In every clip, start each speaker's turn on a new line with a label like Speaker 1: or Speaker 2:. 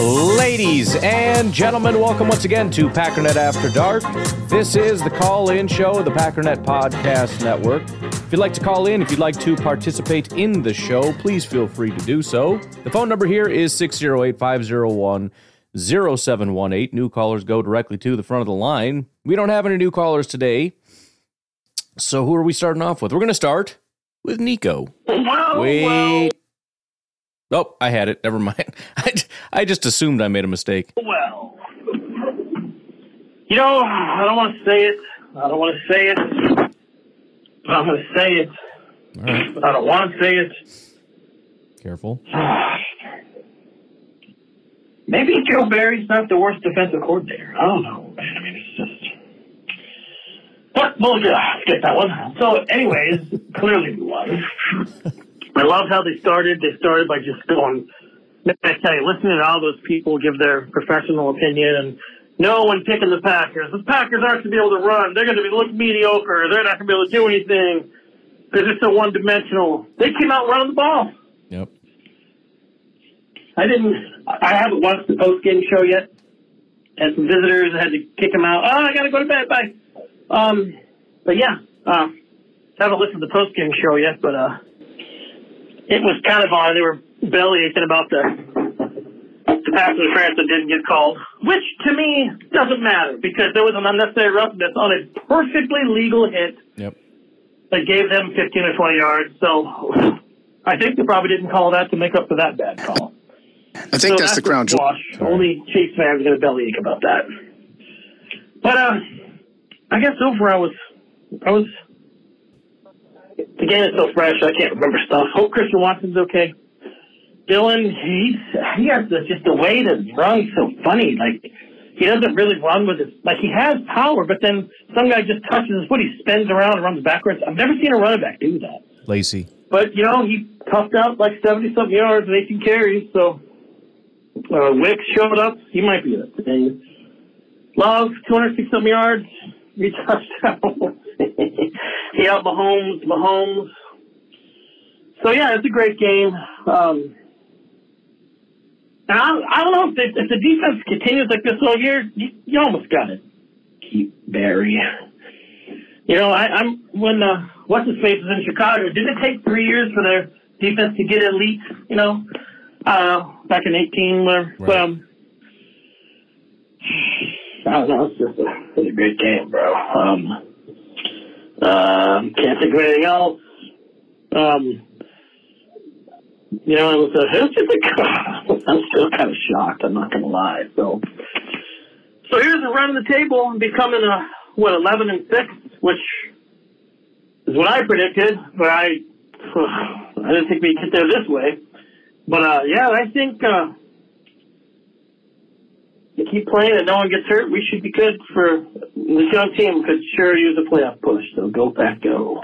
Speaker 1: Ladies and gentlemen, welcome once again to Packernet After Dark. This is the call in show of the Packernet Podcast Network. If you'd like to call in, if you'd like to participate in the show, please feel free to do so. The phone number here is 608 501 0718. New callers go directly to the front of the line. We don't have any new callers today. So who are we starting off with? We're going to start with Nico. Wait. Oh, I had it. Never mind. I, I just assumed I made a mistake.
Speaker 2: well, you know, I don't want to say it. I don't want to say it. But I'm going to say it.
Speaker 1: All right.
Speaker 2: But I don't want to say it.
Speaker 1: Careful.
Speaker 2: Maybe Joe Barry's not the worst defensive coordinator. I don't know, man. I mean, it's just. But we'll get, get that one. So, anyways, clearly we won. I love how they started. They started by just going. I tell you, listening to all those people give their professional opinion and no one picking the Packers. The Packers aren't going to be able to run. They're going to be look mediocre. They're not going to be able to do anything. They're just so one dimensional. They came out running the ball.
Speaker 1: Yep.
Speaker 2: I didn't. I haven't watched the post game show yet. Had some visitors. I had to kick them out. Oh, I gotta go to bed. Bye. Um, but yeah, uh, haven't listened to the post game show yet. But uh, it was kind of odd. They were belly aching about the the pass interference that didn't get called, which to me doesn't matter because there was an unnecessary roughness on a perfectly legal hit
Speaker 1: Yep.
Speaker 2: that gave them 15 or 20 yards. So I think they probably didn't call that to make up for that bad call.
Speaker 3: I think
Speaker 2: So
Speaker 3: that's the crown jewel.
Speaker 2: wash. Only Chiefs fans are going to bellyache about that. But uh, I guess overall, I was, I was. The game is so fresh, I can't remember stuff. Hope Christian Watson's okay. Dillon, he's he has the, just the way to run so funny. Like he doesn't really run with his like he has power, but then some guy just touches his foot, he spins around and runs backwards. I've never seen a running back do that.
Speaker 1: Lacey.
Speaker 2: But you know, he toughed out like seventy something yards and eighteen carries. So uh, Wicks showed up. He might be it today. Love two hundred six something yards, three touchdowns. Out Mahomes. Mahomes. So yeah, it's a great game. Um, and I, I don't know if the, if the defense continues like this all year. You, you almost got to keep Barry. You know, I, I'm when uh, what's his face was in Chicago. Did it take three years for their defense to get elite? You know, uh, back in eighteen, where
Speaker 1: Right.
Speaker 2: um, I don't know. It's just a, it's a great game, bro. Um, um, can't think of anything else. Um, you know, it was just a, I'm still kind of shocked. I'm not gonna lie. So, so here's a run of the table and becoming a what 11 and six, which is what I predicted. But I, I didn't think we'd get there this way. But uh, yeah, I think uh, you keep playing and no one gets hurt. We should be good for this young team. Could sure use a playoff push. So go back, go.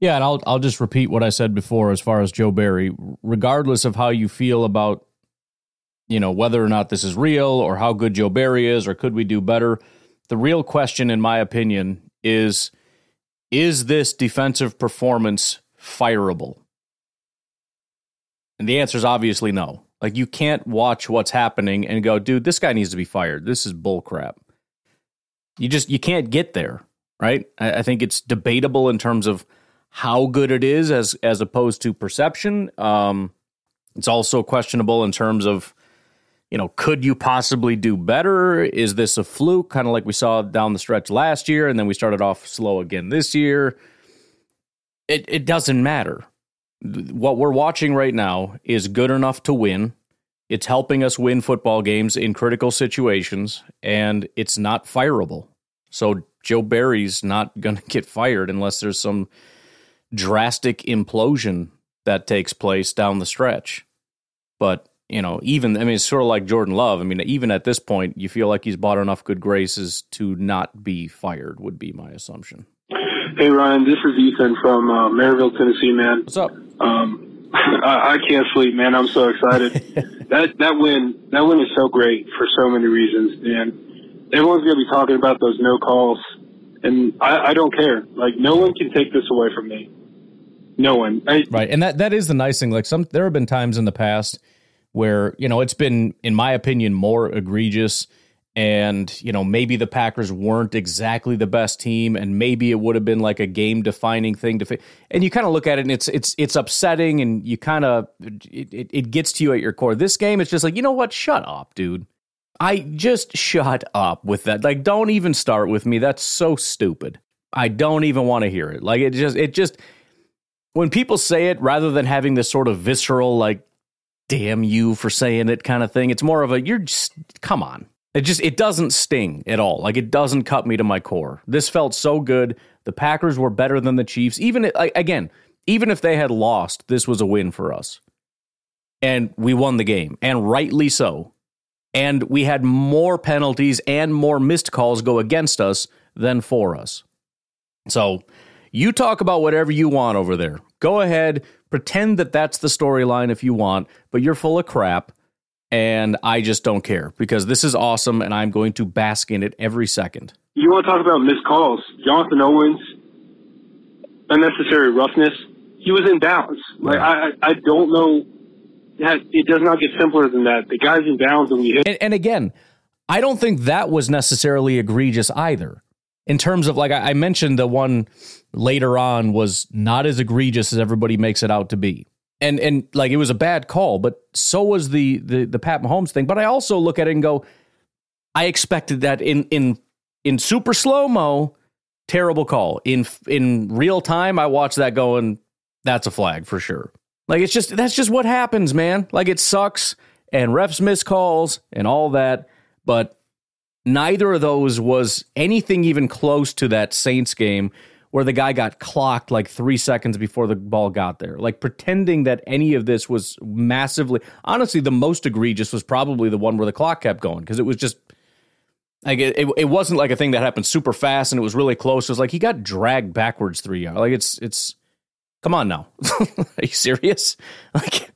Speaker 1: Yeah, and I'll I'll just repeat what I said before as far as Joe Barry. Regardless of how you feel about, you know, whether or not this is real or how good Joe Barry is or could we do better, the real question, in my opinion, is is this defensive performance fireable? And the answer is obviously no. Like you can't watch what's happening and go, dude, this guy needs to be fired. This is bullcrap. You just you can't get there, right? I, I think it's debatable in terms of how good it is as as opposed to perception. Um, it's also questionable in terms of, you know, could you possibly do better? Is this a fluke, kind of like we saw down the stretch last year, and then we started off slow again this year? It it doesn't matter. What we're watching right now is good enough to win. It's helping us win football games in critical situations, and it's not fireable. So Joe Barry's not going to get fired unless there's some drastic implosion that takes place down the stretch. But you know, even I mean, it's sort of like Jordan Love. I mean, even at this point, you feel like he's bought enough good graces to not be fired. Would be my assumption.
Speaker 4: Hey Ryan, this is Ethan from uh, Maryville, Tennessee, man.
Speaker 1: What's up?
Speaker 4: Um, I, I can't sleep, man. I'm so excited. that that win, that win is so great for so many reasons, and everyone's gonna be talking about those no calls, and I, I don't care. Like no one can take this away from me. No one. I,
Speaker 1: Right, and that that is the nice thing. Like some, there have been times in the past where you know it's been, in my opinion, more egregious, and you know maybe the Packers weren't exactly the best team, and maybe it would have been like a game defining thing to. Fi- and you kind of look at it, and it's it's it's upsetting, and you kind of it, it, it gets to you at your core. This game, it's just like you know what, shut up, dude. I just shut up with that. Like, don't even start with me. That's so stupid. I don't even want to hear it. Like, it just, it just, when people say it rather than having this sort of visceral, like, damn you for saying it kind of thing, it's more of a, you're just, come on. It just, it doesn't sting at all. Like, it doesn't cut me to my core. This felt so good. The Packers were better than the Chiefs. Even, again, even if they had lost, this was a win for us. And we won the game, and rightly so and we had more penalties and more missed calls go against us than for us. So you talk about whatever you want over there. Go ahead, pretend that that's the storyline if you want, but you're full of crap. And I just don't care because this is awesome and I'm going to bask in it every second.
Speaker 4: you want to talk about missed calls? Jonathan Owens, unnecessary roughness. He was in bounds. Like I, I I don't know. That it does not get simpler than that. The guy's in bounds and we hit.
Speaker 1: And, and again, I don't think that was necessarily egregious either. In terms of like I mentioned, the one later on was not as egregious as everybody makes it out to be. And and like it was a bad call, but so was the the the Pat Mahomes thing. But I also look at it and go, I expected that in in in super slow mo, terrible call. In in real time, I watched that going, that's a flag for sure. Like it's just that's just what happens, man. Like it sucks and refs miss calls and all that, but neither of those was anything even close to that Saints game where the guy got clocked like 3 seconds before the ball got there. Like pretending that any of this was massively honestly the most egregious was probably the one where the clock kept going because it was just like it, it, it wasn't like a thing that happened super fast and it was really close. It was like he got dragged backwards three yards. Like it's it's come on now. Are you serious? Like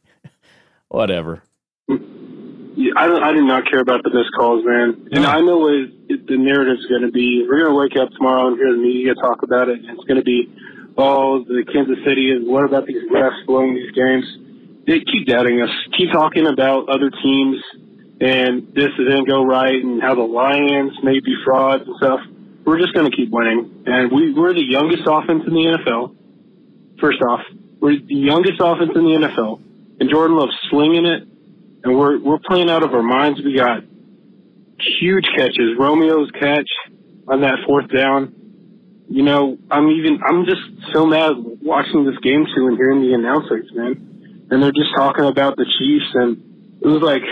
Speaker 1: whatever. Mm.
Speaker 4: Yeah, I, I do not care about the missed calls, man. And I know what it, the narrative's going to be. We're going to wake up tomorrow and hear the media talk about it. And it's going to be, oh, the Kansas City is. What about these refs blowing these games? They keep doubting us. Keep talking about other teams and this didn't go right and how the Lions may be frauds and stuff. We're just going to keep winning. And we, we're the youngest offense in the NFL. First off, we're the youngest offense in the NFL. And Jordan Love's slinging it and we're we're playing out of our minds. We got huge catches. Romeo's catch on that fourth down. You know, I'm even I'm just so mad watching this game too and hearing the announcers, man. And they're just talking about the Chiefs and it was like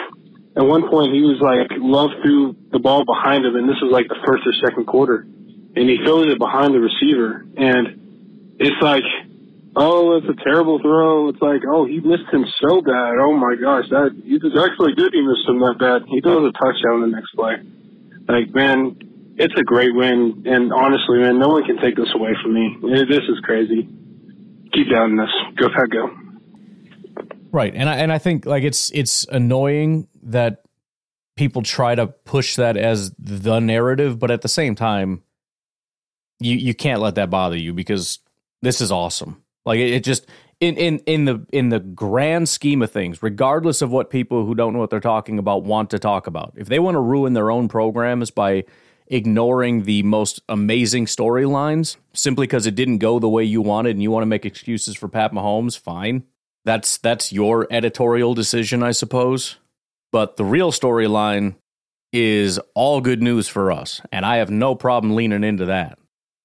Speaker 4: at one point he was like Love threw the ball behind him and this was like the first or second quarter. And he throws it behind the receiver and it's like oh, it's a terrible throw. It's like, oh, he missed him so bad. Oh my gosh, that was actually good he missed him that bad. He throws a touchdown the next play. Like, man, it's a great win. And honestly, man, no one can take this away from me. Eh, This is crazy. Keep down this. Go Pack, go.
Speaker 1: Right. And I and I think like it's it's annoying that people try to push that as the narrative, but at the same time, you you can't let that bother you because this is awesome. Like it, it just in, in in the in the grand scheme of things, regardless of what people who don't know what they're talking about want to talk about, if they want to ruin their own programs by ignoring the most amazing storylines simply because it didn't go the way you wanted and you want to make excuses for Pat Mahomes, fine. That's that's your editorial decision, I suppose. But the real storyline is all good news for us, and I have no problem leaning into that.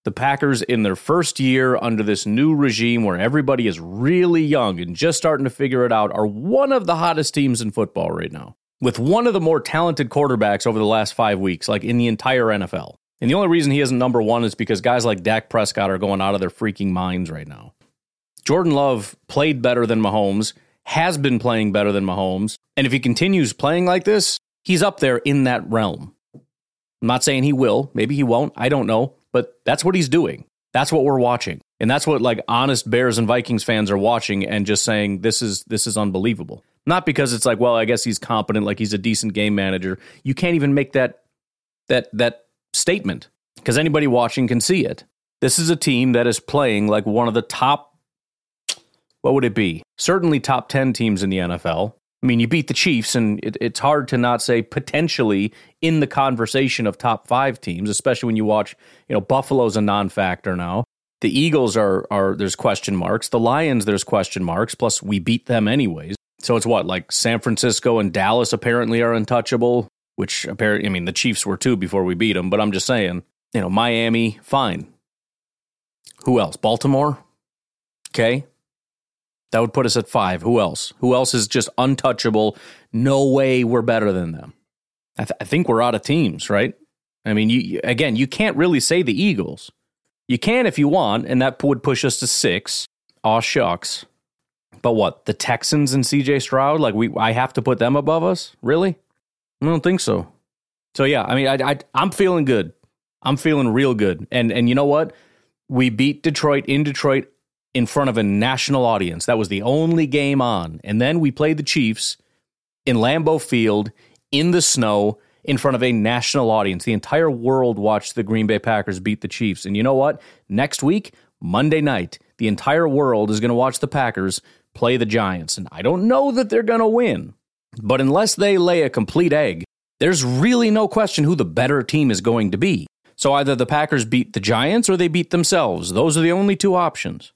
Speaker 1: The Packers, in their first year under this new regime where everybody is really young and just starting to figure it out, are one of the hottest teams in football right now, with one of the more talented quarterbacks over the last five weeks, like in the entire NFL. And the only reason he isn't number one is because guys like Dak Prescott are going out of their freaking minds right now. Jordan Love played better than Mahomes, has been playing better than Mahomes, And if he continues playing like this, he's up there in that realm. I'm not saying he will. Maybe he won't. I don't know. But that's what he's doing. That's what we're watching. And that's what like honest Bears and Vikings fans are watching and just saying this is this is unbelievable. Not because it's like, well, I guess he's competent, like he's a decent game manager. You can't even make that that that statement because anybody watching can see it. This is a team that is playing like one of the top what would it be? Certainly top 10 teams in the NFL. I mean, you beat the Chiefs, and it, it's hard to not say potentially in the conversation of top five teams, especially when you watch, you know, Buffalo's a non factor now. The Eagles are are there's question marks. The Lions there's question marks. Plus we beat them anyways. So it's what like San Francisco and Dallas apparently are untouchable. Which apparently I mean the Chiefs were too before we beat them. But I'm just saying you know Miami fine. Who else? Baltimore. Okay. That would put us at five. Who else? Who else is just untouchable? No way we're better than them. I, th- I think we're out of teams, right? I mean, you again, you can't really say the Eagles. You can if you want, and that would push us to six. Aw shucks. But what? The Texans and CJ Stroud? Like we I have to put them above us? Really? I don't think so. So yeah, I mean I, I I'm feeling good. I'm feeling real good. And and you know what? We beat Detroit in Detroit in front of a national audience. That was the only game on. And then we played the Chiefs in Lambeau Field in the snow in front of a national audience. The entire world watched the Green Bay Packers beat the Chiefs. And you know what? Next week, Monday night, the entire world is going to watch the Packers play the Giants. And I don't know that they're going to win, but unless they lay a complete egg, there's really no question who the better team is going to be. So either the Packers beat the Giants or they beat themselves. Those are the only two options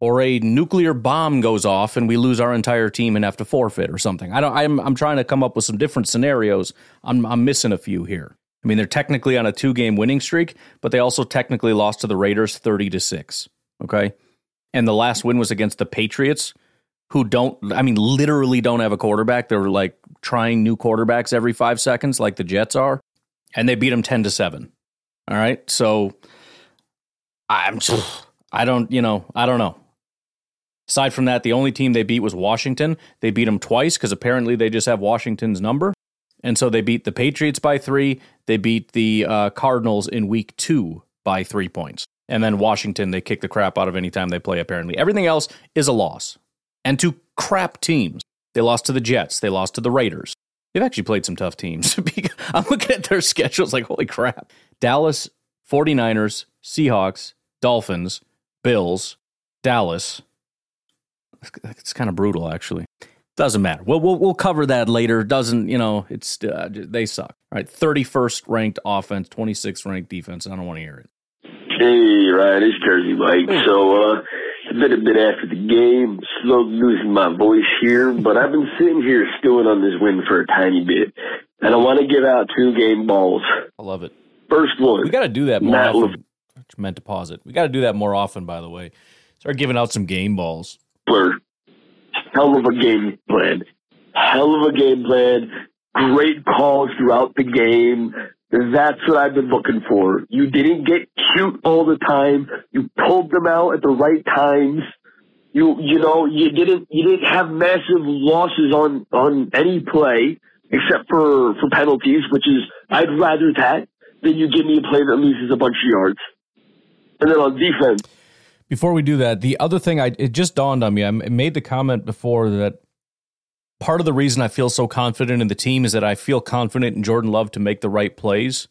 Speaker 1: or a nuclear bomb goes off and we lose our entire team and have to forfeit or something. I don't. I'm I'm trying to come up with some different scenarios. I'm I'm missing a few here. I mean, they're technically on a two game winning streak, but they also technically lost to the Raiders thirty to six. Okay, and the last win was against the Patriots, who don't. I mean, literally don't have a quarterback. They're like trying new quarterbacks every five seconds, like the Jets are, and they beat them ten to seven. All right, so I'm. I don't. You know. I don't know. Aside from that, the only team they beat was Washington. They beat them twice because apparently they just have Washington's number. And so they beat the Patriots by three. They beat the uh, Cardinals in week two by three points. And then Washington, they kick the crap out of any time they play, apparently. Everything else is a loss. And to crap teams. They lost to the Jets. They lost to the Raiders. They've actually played some tough teams. I'm looking at their schedules like, holy crap. Dallas, 49ers, Seahawks, Dolphins, Bills, Dallas, it's kind of brutal, actually. Doesn't matter. We'll, we'll we'll cover that later. Doesn't you know? It's uh, they suck. All right, thirty first ranked offense, twenty sixth ranked defense. I don't want to hear it.
Speaker 5: Hey, Ryan, it's Jersey Mike. So uh, it's been a bit after the game. Slow losing my voice here, but I've been sitting here stewing on this win for a tiny bit, and I want to give out two game balls.
Speaker 1: I love it.
Speaker 5: First one.
Speaker 1: We got to do that more Matt often. Le- meant to pause it. We got to do that more often. By the way, start giving out some game balls.
Speaker 5: Hell of a game plan. Hell of a game plan. Great calls throughout the game. That's what I've been looking for. You didn't get cute all the time. You pulled them out at the right times. You you know you didn't you didn't have massive losses on on any play except for for penalties, which is I'd rather that than you give me a play that loses a bunch of yards. And then on defense,
Speaker 1: before we do that, the other thing I it just dawned on me. I made the comment before that part of the reason I feel so confident in the team is that I feel confident in Jordan Love to make the right plays.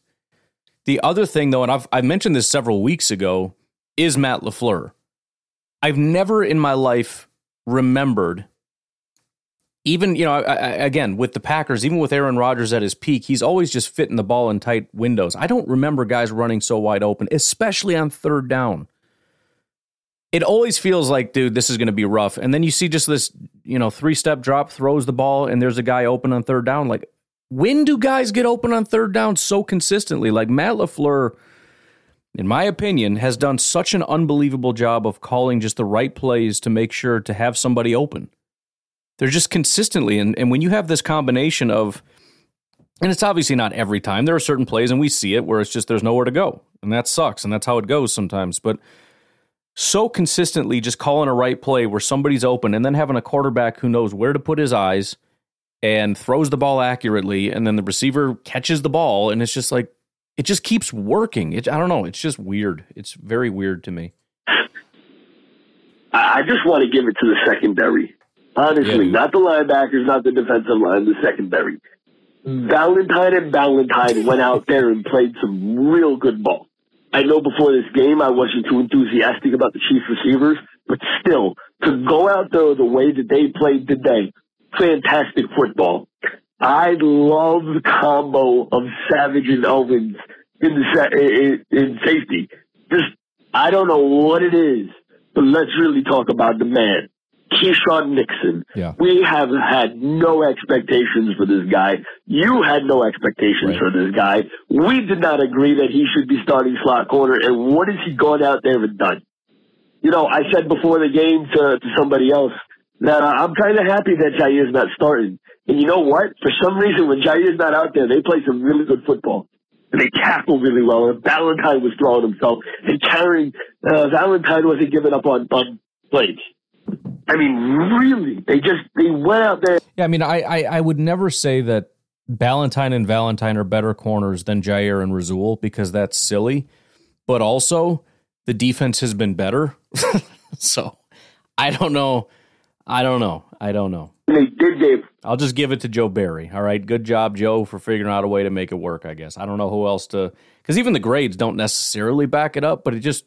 Speaker 1: The other thing, though, and I've I mentioned this several weeks ago, is Matt LaFleur. I've never in my life remembered, even you know, I, I, again with the Packers, even with Aaron Rodgers at his peak, he's always just fitting the ball in tight windows. I don't remember guys running so wide open, especially on third down it always feels like, dude, this is going to be rough. And then you see just this, you know, three step drop, throws the ball, and there's a guy open on third down. Like, when do guys get open on third down so consistently? Like, Matt LaFleur, in my opinion, has done such an unbelievable job of calling just the right plays to make sure to have somebody open. They're just consistently. And, and when you have this combination of, and it's obviously not every time, there are certain plays, and we see it where it's just there's nowhere to go. And that sucks. And that's how it goes sometimes. But, so consistently just calling a right play where somebody's open and then having a quarterback who knows where to put his eyes and throws the ball accurately, and then the receiver catches the ball, and it's just like it just keeps working. It, I don't know. It's just weird. It's very weird to me.
Speaker 5: I just want to give it to the secondary. Honestly,
Speaker 1: Yeah.
Speaker 5: not the linebackers, not the defensive line, the secondary. Hmm. Ballentine and Valentine went out there and played some real good ball. I know before this game I wasn't too enthusiastic about the Chiefs receivers, but still, to go out there the way that they played today, fantastic football. I love the combo of Savage and Owens in the sa- in, in safety. Just I don't know what it is, but let's really talk about the man, Keisean Nixon.
Speaker 6: Yeah.
Speaker 5: We have had no expectations for this guy. You had no expectations
Speaker 6: Right.
Speaker 5: for this guy. We did not agree that he should be starting slot corner. And what has he gone out there and done? You know, I said before the game to, to somebody else that uh, I'm kind of happy that Jair's not starting. And you know what? For some reason, when Jair's not out there, they play some really good football. And they tackle really well. And Valentine was throwing himself and carrying. Uh, Valentine wasn't giving up on, on plays. I mean, really, they just they went out there.
Speaker 1: Yeah, I mean, I, I, I would never say that Ballentine and Valentine are better corners than Jair and Rasul because that's silly. But also, the defense has been better. so I don't know. I don't know. I don't know.
Speaker 5: They did they
Speaker 1: I'll just give it to Joe Barry. All right. Good job, Joe, for figuring out a way to make it work, I guess. I don't know who else to because even the grades don't necessarily back it up, but it just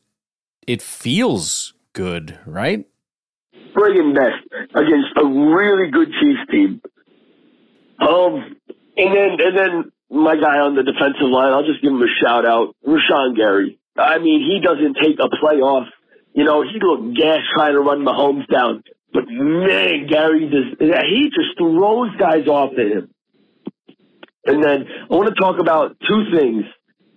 Speaker 1: it feels good, right?
Speaker 5: Friggin' best against a really good Chiefs team. Um, and then and then my guy on the defensive line, I'll just give him a shout out, Rashan Gary. I mean, he doesn't take a play off. You know, he looked gas trying to run Mahomes down, but man, Gary just he just throws guys off at him. And then I want to talk about two things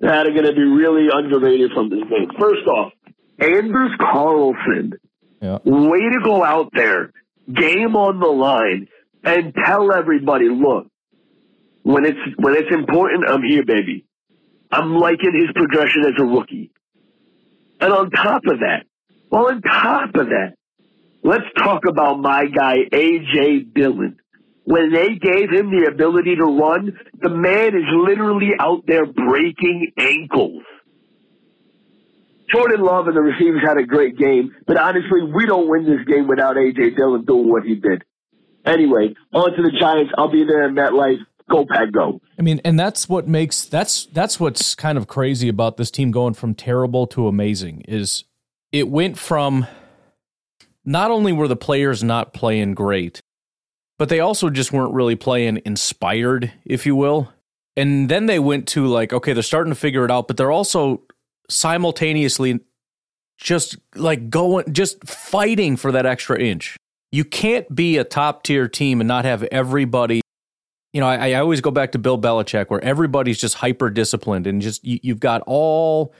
Speaker 5: that are going to be really underrated from this game. First off, Anders Carlson
Speaker 6: Yeah.
Speaker 5: way to go out there, game on the line, and tell everybody, look, when it's when it's important, I'm here, baby. I'm liking his progression as a rookie. And on top of that, well, on top of that, let's talk about my guy AJ Dillon. When they gave him the ability to run, the man is literally out there breaking ankles. Jordan Love and the receivers had a great game, but honestly, we don't win this game without AJ Dillon doing what he did. Anyway, on to the Giants. I'll be there in MetLife. Go Pack, go!
Speaker 1: I mean, and that's what makes that's that's what's kind of crazy about this team going from terrible to amazing is it went from not only were the players not playing great, but they also just weren't really playing inspired, if you will. And then they went to like, okay, they're starting to figure it out, but they're also simultaneously just like going, just fighting for that extra inch. You can't be a top tier team and not have everybody you know, I, I always go back to Bill Belichick, where everybody's just hyper disciplined and just you, you've got all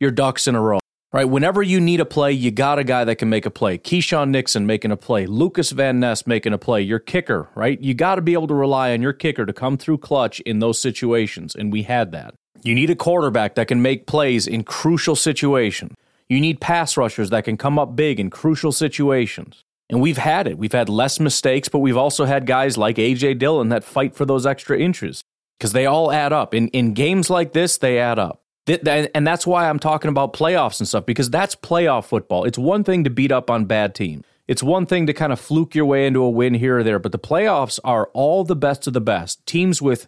Speaker 1: your ducks in a row, right? Whenever you need a play, you got a guy that can make a play. Keisean Nixon making a play, Lucas Van Ness making a play, your kicker, right? You got to be able to rely on your kicker to come through clutch in those situations, and we had that. You need a quarterback that can make plays in crucial situations. You need pass rushers that can come up big in crucial situations. And we've had it. We've had less mistakes, but we've also had guys like AJ Dillon that fight for those extra inches because they all add up. In in games like this, they add up. And that's why I'm talking about playoffs and stuff because that's playoff football. It's one thing to beat up on bad teams. It's one thing to kind of fluke your way into a win here or there, but the playoffs are all the best of the best. Teams with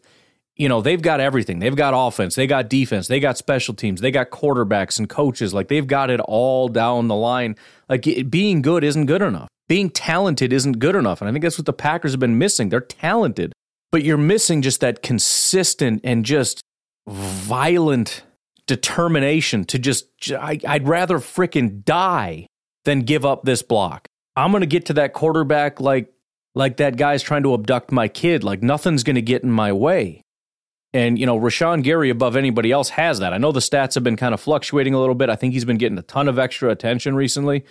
Speaker 1: you know, they've got everything. They've got offense, they got defense, they got special teams, they got quarterbacks and coaches. Like they've got it all down the line. Like it, being good isn't good enough. Being talented isn't good enough. And I think that's what the Packers have been missing. They're talented, but you're missing just that consistent and just violent determination to just, I, I'd rather frickin' die than give up this block. I'm going to get to that quarterback like like that guy's trying to abduct my kid. Like nothing's going to get in my way. And, you know, Rashan Gary above anybody else has that. I know the stats have been kind of fluctuating a little bit. I think he's been getting a ton of extra attention recently.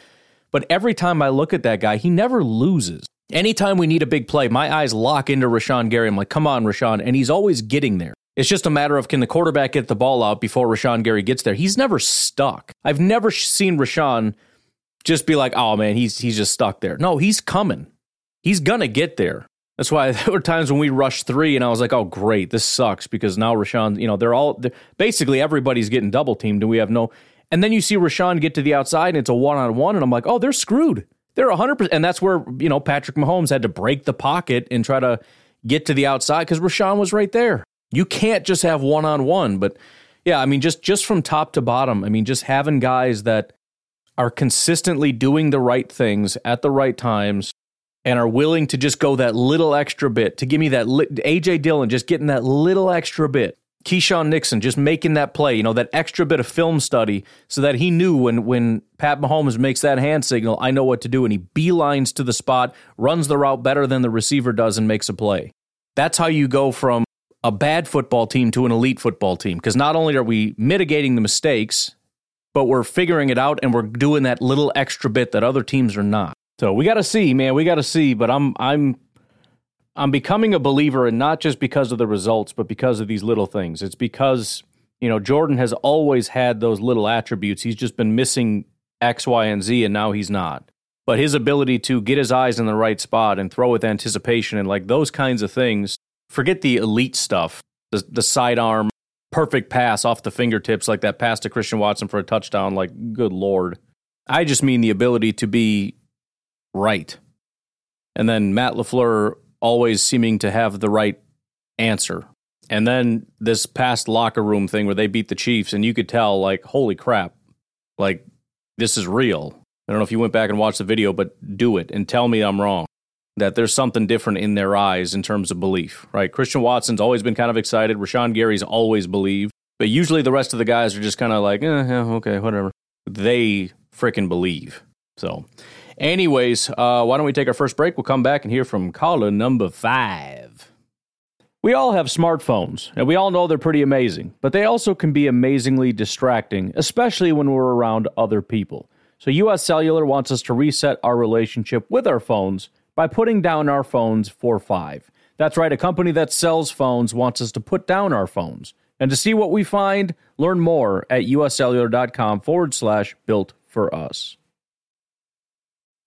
Speaker 1: But every time I look at that guy, he never loses. Anytime we need a big play, my eyes lock into Rashan Gary. I'm like, come on, Rashan. And he's always getting there. It's just a matter of can the quarterback get the ball out before Rashan Gary gets there? He's never stuck. I've never seen Rashan just be like, oh man, he's he's just stuck there. No, he's coming. He's gonna get there. That's why there were times when we rushed three, and I was like, "Oh, great, this sucks," because now Rashan, you know, they're all they're, basically everybody's getting double teamed, and we have no. And then you see Rashan get to the outside, and it's a one on one, and I'm like, "Oh, they're screwed. They're hundred percent." And that's where you know Patrick Mahomes had to break the pocket and try to get to the outside because Rashan was right there. You can't just have one on one, but yeah, I mean, just just from top to bottom, I mean, just having guys that are consistently doing the right things at the right times and are willing to just go that little extra bit to give me that li- AJ Dillon just getting that little extra bit. Keisean Nixon just making that play, you know, that extra bit of film study so that he knew when when Pat Mahomes makes that hand signal, I know what to do and he beelines to the spot, runs the route better than the receiver does and makes a play. That's how you go from a bad football team to an elite football team because not only are we mitigating the mistakes, but we're figuring it out and we're doing that little extra bit that other teams are not. So we got to see, man. We got to see. But I'm I'm I'm becoming a believer, and not just because of the results, but because of these little things. It's because you know Jordan has always had those little attributes. He's just been missing X, Y, and Z, and now he's not. But his ability to get his eyes in the right spot and throw with anticipation and like those kinds of things forget the elite stuff, the, the sidearm, perfect pass off the fingertips, like that pass to Christian Watson for a touchdown. Like, good Lord. I just mean the ability to be right. And then Matt LaFleur always seeming to have the right answer. And then this past locker room thing where they beat the Chiefs, and you could tell, like, holy crap, like, this is real. I don't know if you went back and watched the video, but do it and tell me I'm wrong that there's something different in their eyes in terms of belief, right? Christian Watson's always been kind of excited. Rashan Gary's always believed. But usually the rest of the guys are just kind of like, eh, yeah, okay, whatever. They freaking believe. So, anyways, uh, why don't we take our first break? We'll come back and hear from caller number five. We all have smartphones, and we all know they're pretty amazing, but they also can be amazingly distracting, especially when we're around other people. So, US Cellular wants us to reset our relationship with our phones by putting down our phones for five. That's right, a company that sells phones wants us to put down our phones. And to see what we find, learn more at uscellular.com forward slash built for us.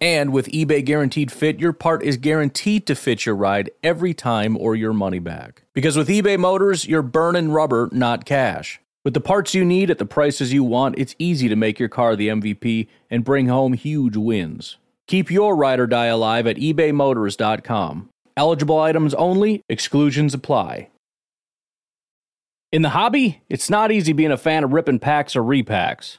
Speaker 1: And with eBay Guaranteed Fit, your part is guaranteed to fit your ride every time or your money back. Because with eBay Motors, you're burning rubber, not cash. With the parts you need at the prices you want, it's easy to make your car the MVP and bring home huge wins. Keep your ride or die alive at ebaymotors.com. Eligible items only, exclusions apply. In the hobby, it's not easy being a fan of ripping packs or repacks.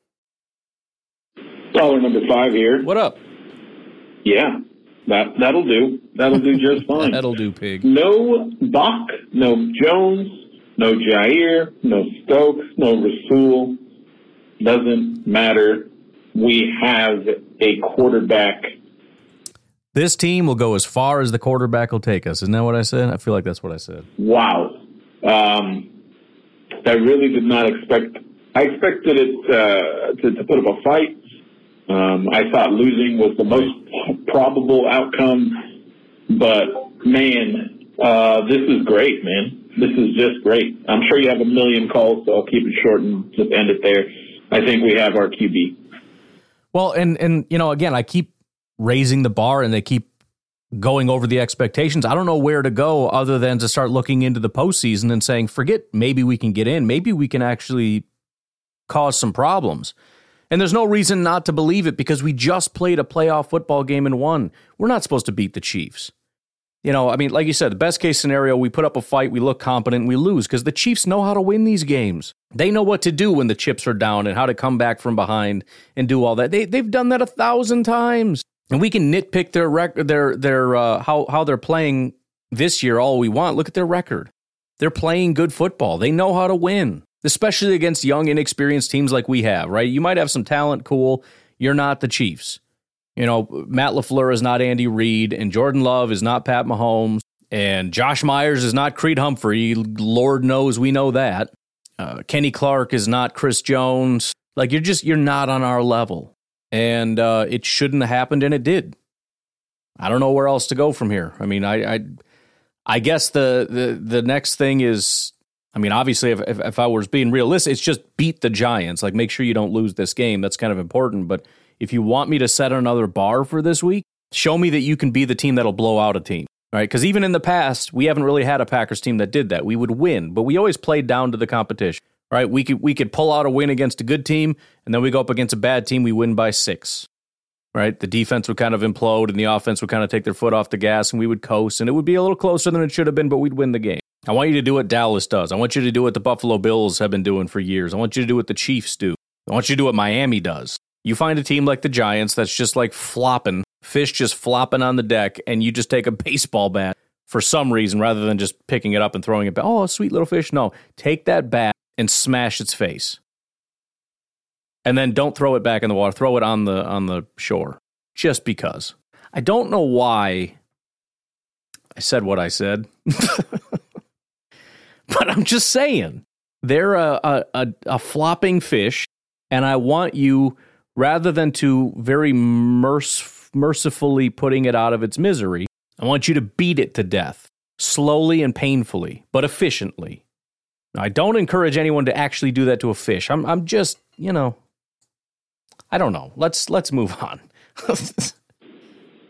Speaker 6: Caller number five here.
Speaker 1: What up?
Speaker 6: Yeah, that, that'll do. That'll do just fine.
Speaker 1: That'll do, pig.
Speaker 6: No Bach, no Jones, no Jair, no Stokes, no Rasul. Doesn't matter. We have a quarterback
Speaker 1: this team will go as far as the quarterback will take us. Isn't that what I said? I feel like that's what I said.
Speaker 6: Wow. Um, I really did not expect. I expected it uh, to, to, put up a fight. Um, I thought losing was the most probable outcome, but man, uh, this is great, man. this is just great. I'm sure you have a million calls, so I'll keep it short and just end it there. I think we have our QB.
Speaker 1: Well, and and you know, again, I keep raising the bar, and they keep going over the expectations. I don't know where to go other than to start looking into the postseason and saying, forget maybe we can get in, maybe we can actually cause some problems. And there's no reason not to believe it because we just played a playoff football game and won. We're not supposed to beat the Chiefs. You know, I mean, like you said, the best case scenario, we put up a fight, we look competent, we lose because the Chiefs know how to win these games. They know what to do when the chips are down and how to come back from behind and do all that. They, they've done that a thousand times. And we can nitpick their record, their their uh, how how they're playing this year all we want. Look at their record. They're playing good football. They know how to win, especially against young, inexperienced teams like we have. Right? You might have some talent, cool. You're not the Chiefs. You know, Matt LaFleur is not Andy Reid, and Jordan Love is not Pat Mahomes, and Josh Myers is not Creed Humphrey. Lord knows we know that. Uh, Kenny Clark is not Chris Jones. Like you're just you're not on our level, and uh, it shouldn't have happened, and it did. I don't know where else to go from here. I mean, I I, I guess the, the the next thing is, I mean, obviously, if, if if I was being realistic, it's just beat the Giants. Like, make sure you don't lose this game. That's kind of important, but if you want me to set another bar for this week, show me that you can be the team that'll blow out a team. Right? Because even in the past, we haven't really had a Packers team that did that. We would win, but we always played down to the competition. Right? We could we could pull out a win against a good team, and then we go up against a bad team, we win by six. Right? The defense would kind of implode and the offense would kind of take their foot off the gas and we would coast and it would be a little closer than it should have been, but we'd win the game. I want you to do what Dallas does. I want you to do what the Buffalo Bills have been doing for years. I want you to do what the Chiefs do. I want you to do what Miami does. You find a team like the Giants that's just like flopping, fish just flopping on the deck, and you just take a baseball bat for some reason rather than just picking it up and throwing it back. Oh, sweet little fish. No, take that bat and smash its face. And then don't throw it back in the water. Throw it on the on the shore. Just because. I don't know why I said what I said. but I'm just saying. They're a, a, a, a flopping fish, and I want you rather than to very merc- mercifully putting it out of its misery, I want you to beat it to death, slowly and painfully, but efficiently. Now, I don't encourage anyone to actually do that to a fish. I'm, I'm just, you know, I don't know. Let's let's move on.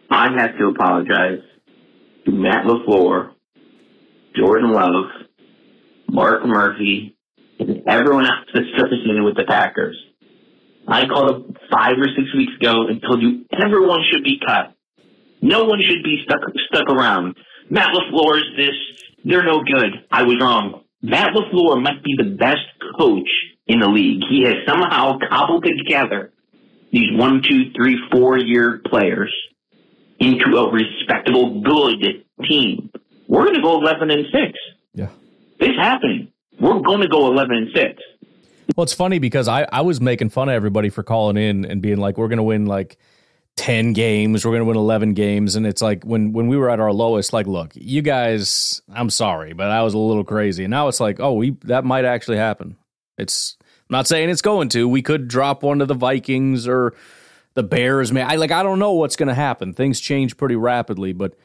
Speaker 7: I have to apologize to Matt LaFleur, Jordan Love, Mark Murphy, and everyone else that's associated with the Packers. I called up five or six weeks ago and told you everyone should be cut. No one should be stuck stuck around. Matt LaFleur is this. They're no good. I was wrong. Matt LaFleur must be the best coach in the league. He has somehow cobbled together these one, two, three, four year players into a respectable, good team. We're going to go 11 and 6.
Speaker 1: Yeah.
Speaker 7: It's happening. We're going to go 11 and 6.
Speaker 1: Well, it's funny because I, I was making fun of everybody for calling in and being like, we're going to win like 10 games, we're going to win 11 games. And it's like when, when we were at our lowest, like, look, you guys, I'm sorry, but I was a little crazy. And now it's like, oh, we that might actually happen. It's I'm not saying it's going to. We could drop one to the Vikings or the Bears. Man, I like I don't know what's going to happen. Things change pretty rapidly, but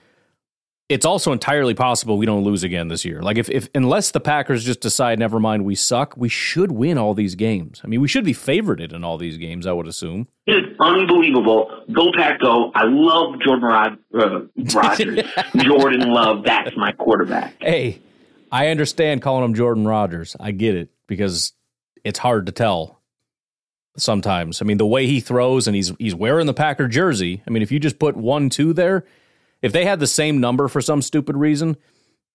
Speaker 1: it's also entirely possible we don't lose again this year. Like if, if unless the Packers just decide, never mind, we suck, we should win all these games. I mean, we should be favorited in all these games. I would assume.
Speaker 7: It's unbelievable. Go Pack, go! I love Jordan Rod, uh, Rodgers. Jordan Love. That's my quarterback.
Speaker 1: Hey, I understand calling him Jordan Rodgers. I get it because it's hard to tell sometimes. I mean, the way he throws and he's he's wearing the Packer jersey. I mean, if you just put one two there if they had the same number for some stupid reason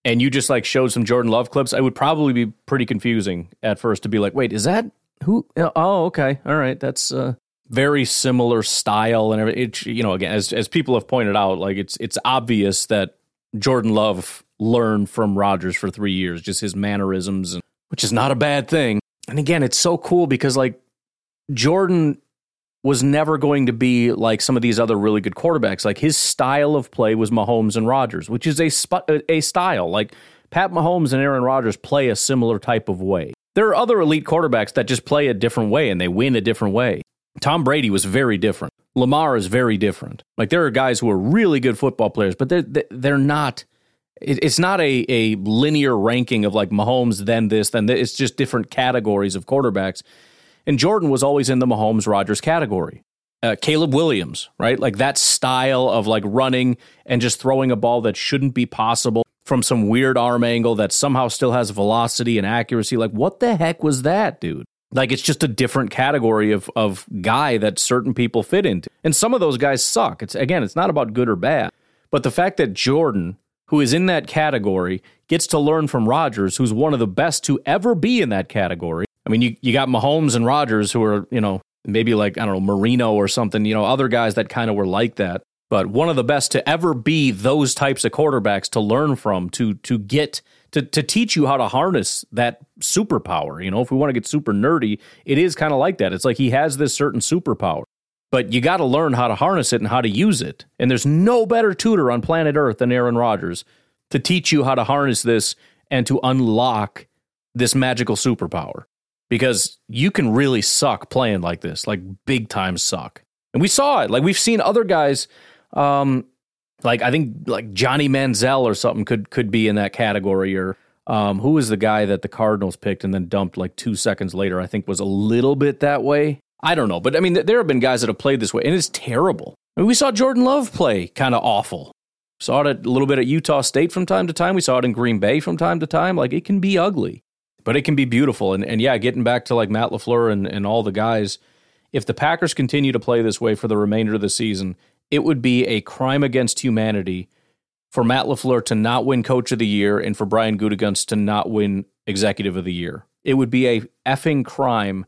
Speaker 1: and you just like showed some Jordan Love clips, it would probably be pretty confusing at first to be like, wait, is that who? Oh, okay. All right. That's uh, very similar style and. It, you know, again, as, as people have pointed out, like it's, it's obvious that Jordan Love learned from Rodgers for three years, just his mannerisms, and, which is not a bad thing. And again, it's so cool because like Jordan was never going to be like some of these other really good quarterbacks. Like his style of play was Mahomes and Rodgers, which is a sp- uh, a style. Like Pat Mahomes and Aaron Rodgers play a similar type of way. There are other elite quarterbacks that just play a different way and they win a different way. Tom Brady was very different. Lamar is very different. Like there are guys who are really good football players, but they're they're not it's not a, a linear ranking of like Mahomes, then this, then this. It's just different categories of quarterbacks. And Jordan was always in the Mahomes Rodgers category. Uh, Caleb Williams, right? Like that style of like running and just throwing a ball that shouldn't be possible from some weird arm angle that somehow still has velocity and accuracy. Like, what the heck was that, dude? Like, it's just a different category of, of guy that certain people fit into. And some of those guys suck. It's again, it's not about good or bad. But the fact that Jordan, who is in that category, gets to learn from Rodgers, who's one of the best to ever be in that category. I mean, you, you got Mahomes and Rodgers, who are, you know, maybe like, I don't know, Marino or something, you know, other guys that kind of were like that but one of the best to ever be those types of quarterbacks to learn from, to to get to to teach you how to harness that superpower. You know, if we want to get super nerdy, it is kind of like that. It's like he has this certain superpower. But you got to learn how to harness it and how to use it. And there's no better tutor on planet Earth than Aaron Rodgers to teach you how to harness this and to unlock this magical superpower. Because you can really suck playing like this, like big time suck. And we saw it. Like we've seen other guys um, like I think like Johnny Manziel or something could could be in that category. Or um, who was the guy that the Cardinals picked and then dumped like two seconds later? I think was a little bit that way. I don't know, but I mean, there have been guys that have played this way, and it's terrible. I mean, we saw Jordan Love play kind of awful. Saw it a little bit at Utah State from time to time. We saw it in Green Bay from time to time. Like it can be ugly, but it can be beautiful. And and yeah, getting back to like Matt LaFleur and, and all the guys, if the Packers continue to play this way for the remainder of the season, it would be a crime against humanity for Matt LaFleur to not win Coach of the Year and for Brian Gutekunst to not win Executive of the Year. It would be a effing crime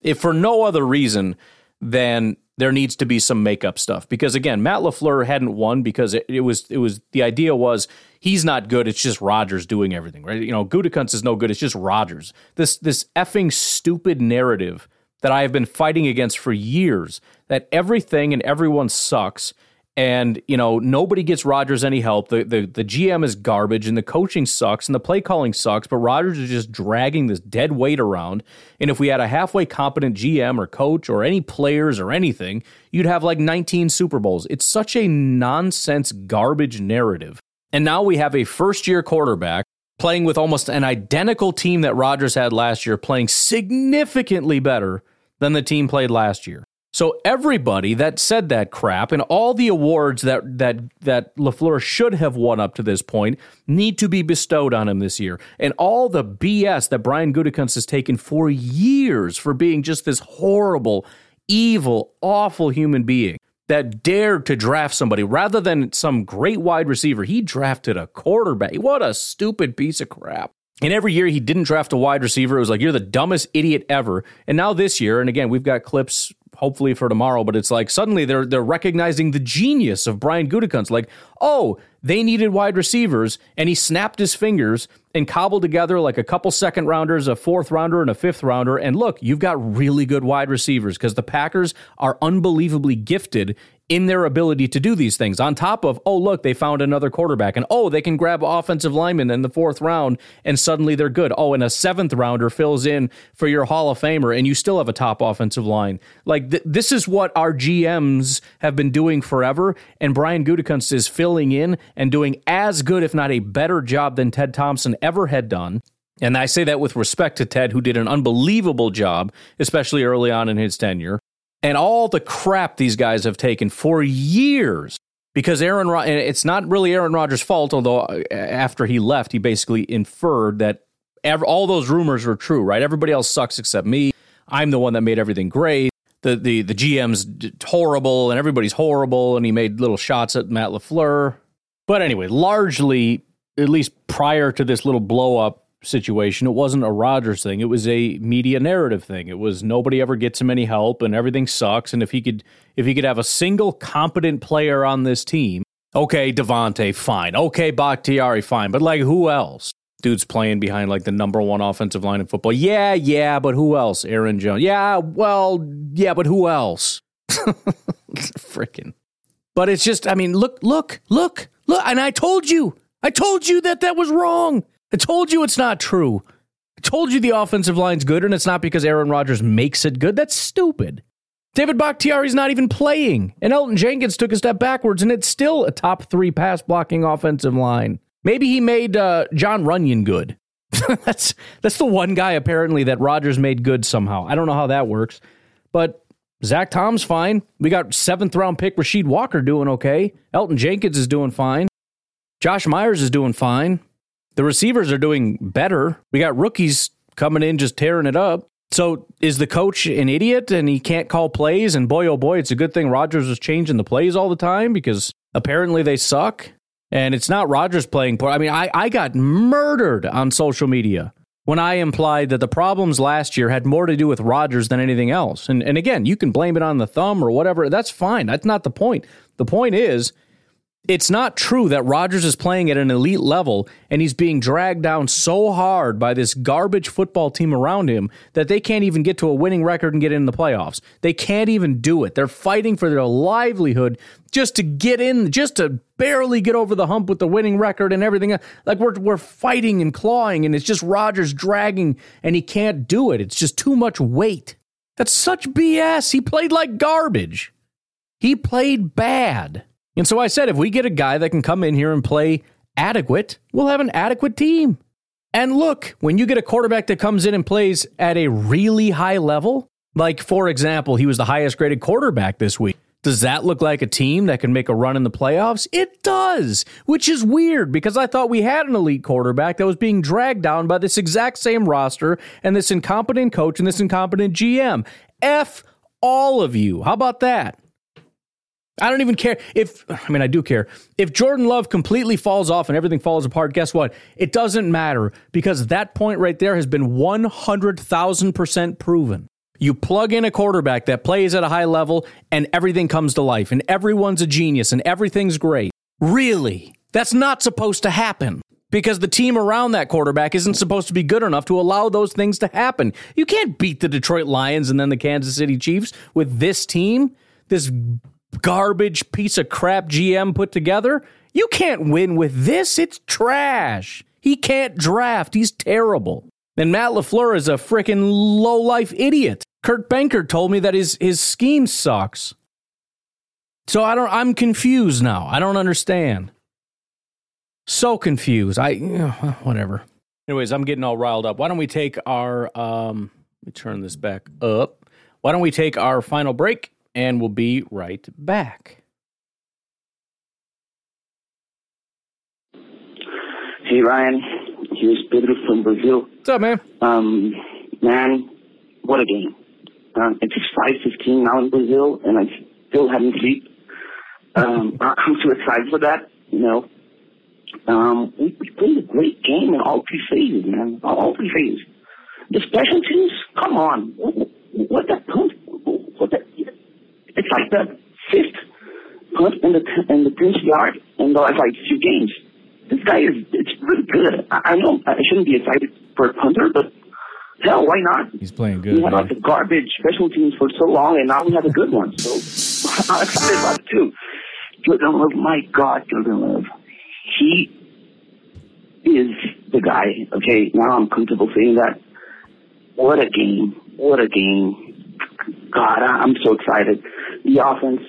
Speaker 1: if for no other reason than there needs to be some makeup stuff. Because again, Matt LaFleur hadn't won because it, it was it was the idea was he's not good. It's just Rodgers doing everything, right? You know, Gutekunst is no good. It's just Rodgers. This this effing stupid narrative that I have been fighting against for years that everything and everyone sucks and you know nobody gets Rodgers any help. The, the the GM is garbage and the coaching sucks and the play calling sucks, but Rodgers is just dragging this dead weight around. And if we had a halfway competent GM or coach or any players or anything, you'd have like 19 Super Bowls. It's such a nonsense garbage narrative. And now we have a first year quarterback playing with almost an identical team that Rodgers had last year, playing significantly better than the team played last year. So everybody that said that crap and all the awards that that that LaFleur should have won up to this point need to be bestowed on him this year. And all the BS that Brian Gutekunst has taken for years for being just this horrible, evil, awful human being that dared to draft somebody rather than some great wide receiver. He drafted a quarterback. What a stupid piece of crap. And every year he didn't draft a wide receiver. It was like, you're the dumbest idiot ever. And now this year, and again, we've got clips hopefully for tomorrow, but it's like suddenly they're they're recognizing the genius of Brian Gutekunst. Like, oh, they needed wide receivers, and he snapped his fingers and cobbled together like a couple second rounders, a fourth rounder, and a fifth rounder. And look, you've got really good wide receivers because the Packers are unbelievably gifted in their ability to do these things. On top of, oh, look, they found another quarterback, and oh, they can grab offensive linemen in the fourth round, and suddenly they're good. Oh, and a seventh rounder fills in for your Hall of Famer, and you still have a top offensive line. Like, th- this is what our GMs have been doing forever, and Brian Gutekunst is filling in and doing as good, if not a better job than Ted Thompson ever had done. And I say that with respect to Ted, who did an unbelievable job, especially early on in his tenure and all the crap these guys have taken for years because Aaron it's not really Aaron Rodgers' fault although uh, after he left he basically inferred that all those rumors were true right? Everybody else sucks except me. I'm the one that made everything great. The the the GM's horrible and everybody's horrible and he made little shots at Matt LaFleur. But anyway largely at least prior to this little blow up situation. It wasn't a Rodgers thing. It was a media narrative thing. It was nobody ever gets him any help and everything sucks. And if he could if he could have a single competent player on this team, okay, Davante, fine. Okay, Bakhtiari, fine. But like who else? Dude's playing behind like the number one offensive line in football. Yeah, yeah, but who else? Aaron Jones. Yeah, well, yeah, but who else? Freaking. But it's just, I mean, look, look, look, look. And I told you, I told you that that was wrong. I told you it's not true. I told you the offensive line's good, and it's not because Aaron Rodgers makes it good. That's stupid. David Bakhtiari's not even playing, and Elgton Jenkins took a step backwards, and it's still a top three pass blocking offensive line. Maybe he made uh, Jon Runyan good. that's that's the one guy apparently that Rodgers made good somehow. I don't know how that works, but Zach Tom's fine. We got seventh round pick Rasheed Walker doing okay. Elgton Jenkins is doing fine. Josh Myers is doing fine. The receivers are doing better. We got rookies coming in just tearing it up. So is the coach an idiot and he can't call plays? And boy, oh boy, it's a good thing Rodgers was changing the plays all the time because apparently they suck. And it's not Rodgers playing poor. I mean, I, I got murdered on social media when I implied that the problems last year had more to do with Rodgers than anything else. And and again, you can blame it on the thumb or whatever. That's fine. That's not the point. The point is it's not true that Rodgers is playing at an elite level and he's being dragged down so hard by this garbage football team around him that they can't even get to a winning record and get in the playoffs. They can't even do it. They're fighting for their livelihood just to get in, just to barely get over the hump with the winning record and everything. Like we're we're fighting and clawing and it's just Rodgers dragging and he can't do it. It's just too much weight. That's such BS. He played like garbage. He played bad. And so I said, if we get a guy that can come in here and play adequate, we'll have an adequate team. And look, when you get a quarterback that comes in and plays at a really high level, like for example, he was the highest graded quarterback this week. Does that look like a team that can make a run in the playoffs? It does, which is weird because I thought we had an elite quarterback that was being dragged down by this exact same roster and this incompetent coach and this incompetent GM. F all of you. How about that? I don't even care if, I mean, I do care. If Jordan Love completely falls off and everything falls apart, guess what? It doesn't matter because that point right there has been 100,000% proven. You plug in a quarterback that plays at a high level and everything comes to life and everyone's a genius and everything's great. Really? That's not supposed to happen because the team around that quarterback isn't supposed to be good enough to allow those things to happen. You can't beat the Detroit Lions and then the Kansas City Chiefs with this team, this garbage piece of crap GM put together. You can't win with this. It's trash. He can't draft. He's terrible. And Matt LaFleur is a freaking low life idiot. Kurt Benkert told me that his, his scheme sucks. So I don't I'm confused now. I don't understand. So confused. I whatever. Anyways, I'm getting all riled up. Why don't we take our um let me turn this back up. Why don't we take our final break and we'll be right back.
Speaker 8: Hey Ryan, here's Pedro from Brazil.
Speaker 1: What's up, man?
Speaker 8: Um, man, what a game! Um, it's five fifteen now in Brazil, and I still haven't sleep. Um, I'm too excited for that. You know, um, we, we played a great game in all three phases, man. All, all three phases. The special teams, come on, what, what the what the it's like the fifth punt in the in the tenth yard in the last like few games. This guy is it's really good. I, I know I shouldn't be excited for a punter, but hell, why not?
Speaker 1: He's playing good.
Speaker 8: We had like the garbage special teams for so long, and now we have a good one. So I'm excited about it too. Jordan Love, my God, Jordan Love, he is the guy. Okay, now I'm comfortable saying that. What a game! What a game! God, I'm so excited. The offense,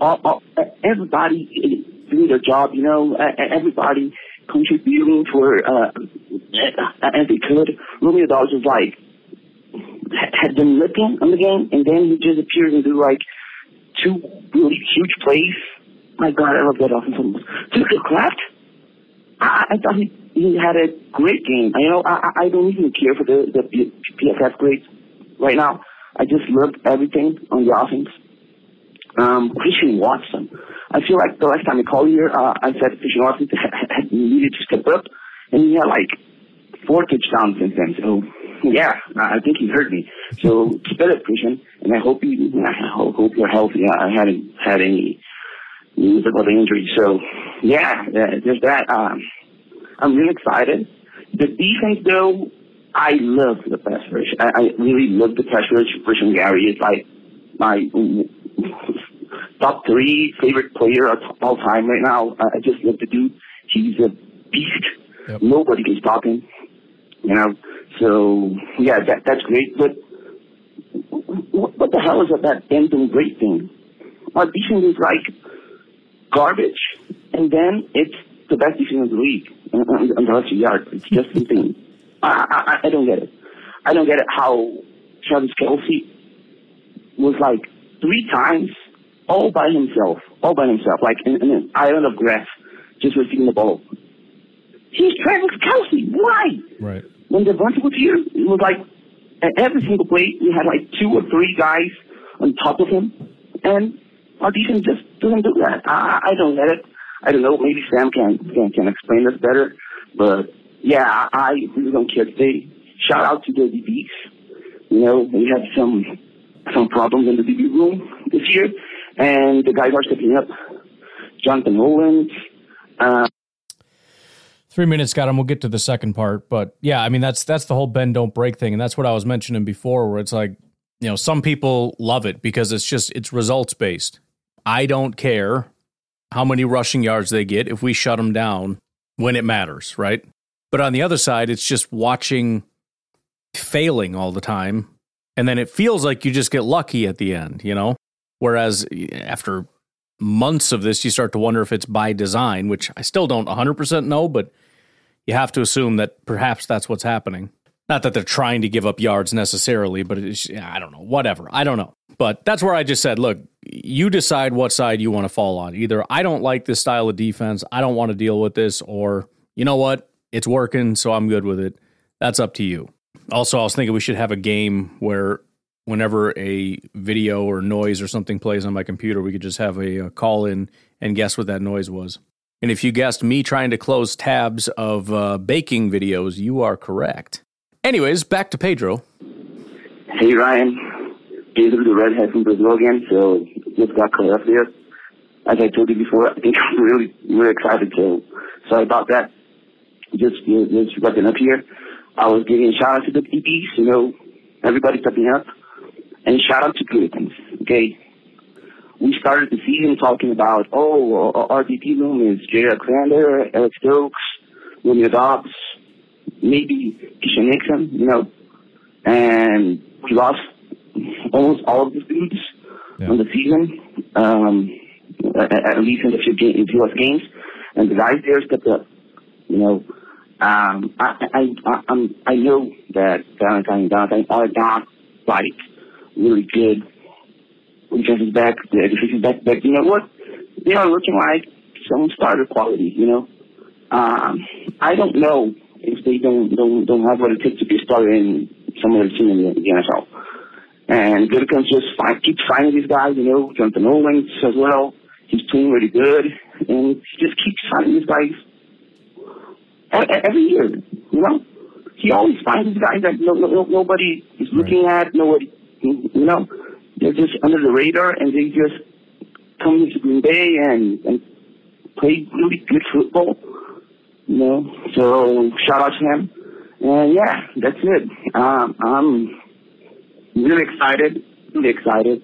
Speaker 8: all, all, everybody eh, doing their job. You know, eh, eh, everybody contributing for uh, as they could. Romeo Doubs was like had been looking on the game, and then he just appears and do like two really huge plays. My God, I love that offense. Tucker Kraft, I, I thought he, he had a great game. You know, I, I don't even care for the, the PFF grades right now. I just love everything on the offense. Um, Christian Watson. I feel like the last time I called here, uh, I said Christian Watson had needed to step up, and he had like four touchdowns since then. So, yeah, I think he hurt me. So, keep it up, Christian, and I hope you, I hope you're healthy. I haven't had any news about the injury. So, yeah, there's that. Um, I'm really excited. The defense, though, I love the pass rush. I, I really love the rush. Christian Gary is like my top three favorite player of all time right now. I just love the dude. He's a beast. Yep. Nobody can stop him. You know, so yeah, that that's great. But what the hell is that Denton great thing? Our defense is like garbage, and then it's the best defense in the league on the last yards. It's just insane. I, I, I don't get it. I don't get it how Travis Kelce was like three times all by himself, all by himself, like in, in an island of grass, just receiving the ball. He's Travis Kelce. Why?
Speaker 1: Right.
Speaker 8: When Davante was here, it was like at every single play, we had like two or three guys on top of him, and our defense just doesn't do that. I, I don't get it. I don't know. Maybe Sam can can, can explain this better, but yeah, I, really don't care today. Shout out to the DBs. You know, we had some some problems in the DB room this year, and the guys are stepping up. Jonathan Owens. Uh,
Speaker 1: Three minutes got him. We'll get to the second part, but yeah, I mean that's that's the whole bend don't break thing, and that's what I was mentioning before, where it's like you know some people love it because it's just it's results based. I don't care how many rushing yards they get if we shut them down when it matters, right? But on the other side, it's just watching failing all the time, and then it feels like you just get lucky at the end, you know. Whereas eh, after months of this, you start to wonder if it's by design, which I still don't 100% know, but you have to assume that perhaps that's what's happening. Not that they're trying to give up yards necessarily, but it's, I don't know, whatever. I don't know. But that's where I just said, look, you decide what side you want to fall on. Either I don't like this style of defense, I don't want to deal with this, or you know what, it's working, so I'm good with it. That's up to you. Also, I was thinking we should have a game where whenever a video or noise or something plays on my computer, we could just have a, a call in and guess what that noise was. And if you guessed me trying to close tabs of uh, baking videos, you are correct. Anyways, back to Pedro.
Speaker 8: Hey Ryan, Pedro the redhead from Brazil again. So just got caught up there. As I told you before, I think I'm really really excited. So sorry about that. Just just wrapping up here. I was giving a shout out to the DBs. You know, everybody stepping up, and shout out to Goodens. Okay, we started the season talking about oh our DB room is Jaire Alexander, Eric Stokes, Romeo Dobbs, maybe Keisean Nixon, you know, and we lost almost all of the dudes
Speaker 1: Yeah.
Speaker 8: on the season, um, at, at least in the few, game, few US games, and the guys there stepped up. You know, um, I, I, I, I'm, I know that Ballentine and Valentine are not like really good defensive back, the defensive back, but you know what? They are looking like some starter quality. You know, um, I don't know if they don't don't don't have what it takes to be a starter in some other team in the, NFL. And Gutekunst just find, keep finding these guys. You know, Jonathan Owens as well. He's doing really good, and just keeps finding these guys every year. You know, he always finds guys that no, no, nobody is looking at. Nobody, you know, they're just under the radar, and they just come into Green Bay and and play really good football. You know, so shout out to him. And yeah, that's it. Um, I'm really excited, really excited.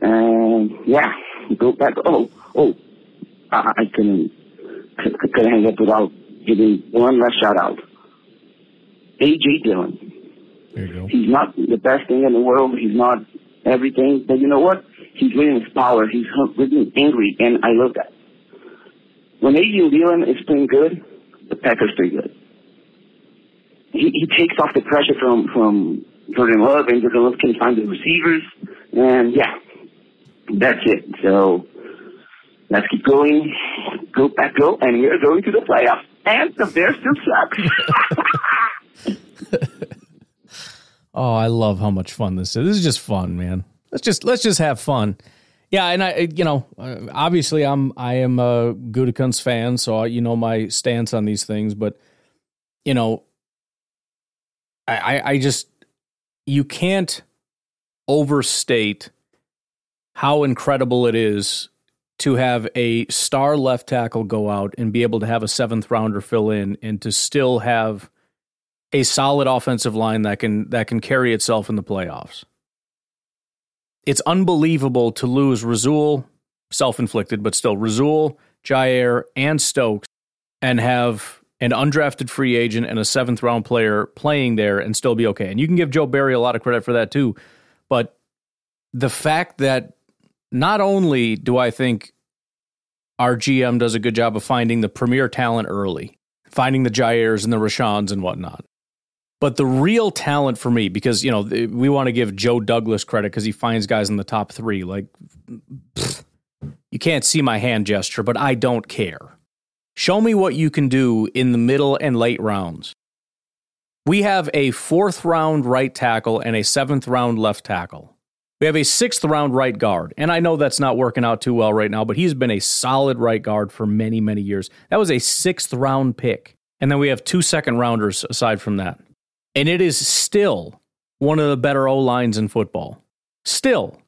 Speaker 8: And yeah, go back. Oh, oh, I, I couldn't, couldn't hang up without giving one last shout out. AJ Dillon.
Speaker 1: There you go.
Speaker 8: He's not the best thing in the world. He's not everything. But you know what? He's bringing his power. He's really angry, and I love that. When AJ Dillon is playing good, the Packers play good. He, he takes off the pressure from from Jordan Love, and Jordan Love can find the receivers, and yeah, that's it. So let's keep going. Go back, go, and we're going to the playoffs. And the Bears still.
Speaker 1: Oh, I love how much fun this is. This is just fun, man. Let's just let's just have fun. Yeah, and I, you know, uh, obviously I'm I am a Gutekunst fan, so I, you know my stance on these things. But you know, I, I just you can't overstate how incredible it is to have a star left tackle go out and be able to have a seventh rounder fill in and to still have a solid offensive line that can that can carry itself in the playoffs. It's unbelievable to lose Rasul, self-inflicted, but still Rasul, Jaire, and Stokes, and have an undrafted free agent and a seventh round player playing there and still be okay. And you can give Joe Barry a lot of credit for that too. But the fact that not only do I think our GM does a good job of finding the premier talent early, finding the Jaires and the Rashans and whatnot. But the real talent for me, because you know we want to give Joe Douglas credit because he finds guys in the top three. Like, pfft, you can't see my hand gesture, but I don't care. Show me what you can do in the middle and late rounds. We have a fourth round right tackle and a seventh round left tackle. We have a sixth round right guard. And I know that's not working out too well right now, but he's been a solid right guard for many, many years. That was a sixth round pick. And then we have two second rounders aside from that. And it is still one of the better O lines in football. Still.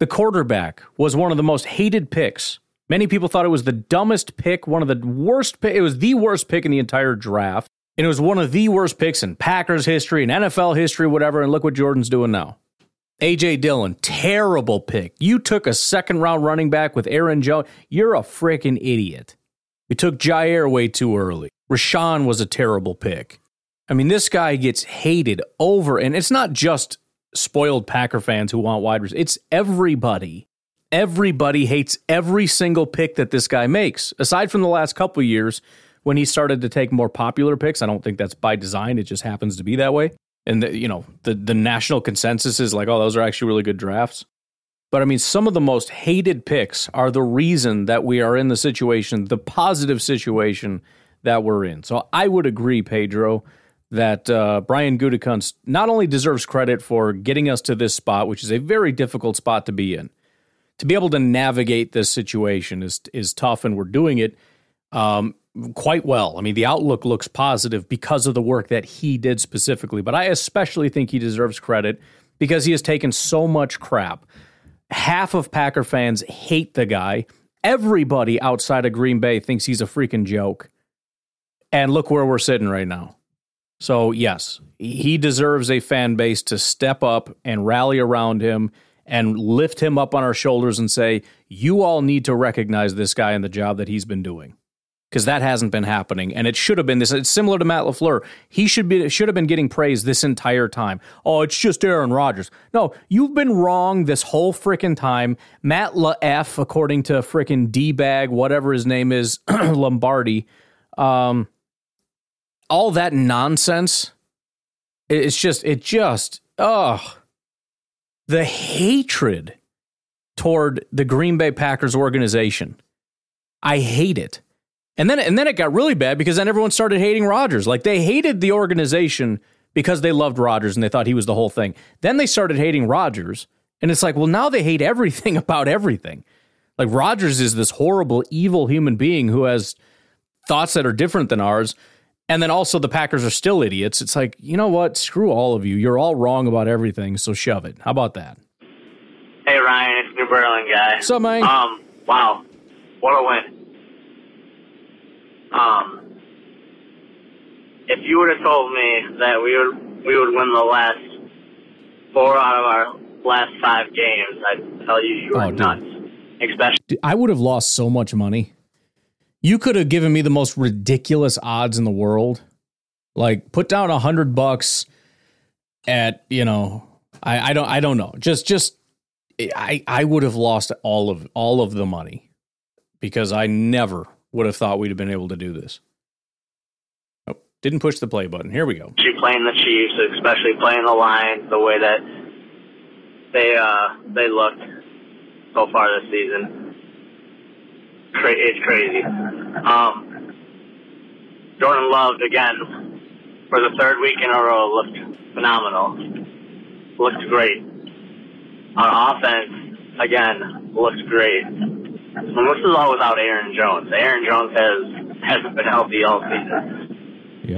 Speaker 1: The quarterback was one of the most hated picks. Many people thought it was the dumbest pick, one of the worst pick. It was the worst pick in the entire draft. And it was one of the worst picks in Packers history and NFL history, whatever. And look what Jordan's doing now. AJ Dillon, terrible pick. You took a second round running back with Aaron Jones. You're a freaking idiot. You took Jaire way too early. Rashan was a terrible pick. I mean, this guy gets hated over, and it's not just spoiled Packer fans who want wide receivers. It's everybody. Everybody hates every single pick that this guy makes. Aside from the last couple years when he started to take more popular picks, I don't think that's by design. It just happens to be that way. And the, you know, the the national consensus is like, oh, those are actually really good drafts. But I mean, some of the most hated picks are the reason that we are in the situation, the positive situation that we're in. So I would agree, Pedro, that uh, Brian Gutekunst not only deserves credit for getting us to this spot, which is a very difficult spot to be in. To be able to navigate this situation is is tough, and we're doing it um, quite well. I mean, the outlook looks positive because of the work that he did specifically. But I especially think he deserves credit because he has taken so much crap. Half of Packer fans hate the guy. Everybody outside of Green Bay thinks he's a freaking joke. And look where we're sitting right now. So, yes, he deserves a fan base to step up and rally around him and lift him up on our shoulders and say, you all need to recognize this guy and the job that he's been doing. Because that hasn't been happening, and it should have been this. It's similar to Matt Lafleur. He should be should have been getting praise this entire time. Oh, it's just Aaron Rodgers. No, you've been wrong this whole freaking time. Matt LaF, according to freaking D bag, whatever his name is, Lombardi. Um, all that nonsense it's just it just oh the hatred toward the Green Bay Packers organization I hate it and then and then it got really bad because then everyone started hating Rodgers like they hated the organization because they loved Rodgers and they thought he was the whole thing then they started hating Rodgers and it's like well now they hate everything about everything like Rodgers is this horrible evil human being who has thoughts that are different than ours and then also the Packers are still idiots. It's like, you know what? Screw all of you. You're all wrong about everything, so shove it. How about that?
Speaker 9: Hey Ryan, it's New Berlin guy.
Speaker 1: What's up, man?
Speaker 9: Um, wow. What a win. Um if you would have told me that we would we would win the last four out of our last five games, I'd tell you you were
Speaker 1: Oh,
Speaker 9: nuts. Especially
Speaker 1: Dude, I would have lost so much money. You could have given me the most ridiculous odds in the world. Like put down a hundred bucks at, you know, I, I don't I don't know. Just just I I would have lost all of all of the money because I never would have thought we'd have been able to do this. Oh, didn't push the play button. Here we go.
Speaker 9: you playing the Chiefs, especially playing the Lions, the way that they uh they looked so far this season. It's crazy. Um, Jordan Love again for the third week in a row looked phenomenal. Looked great. Our offense again looked great. And this is all without Aaron Jones. Aaron Jones has hasn't been healthy all season.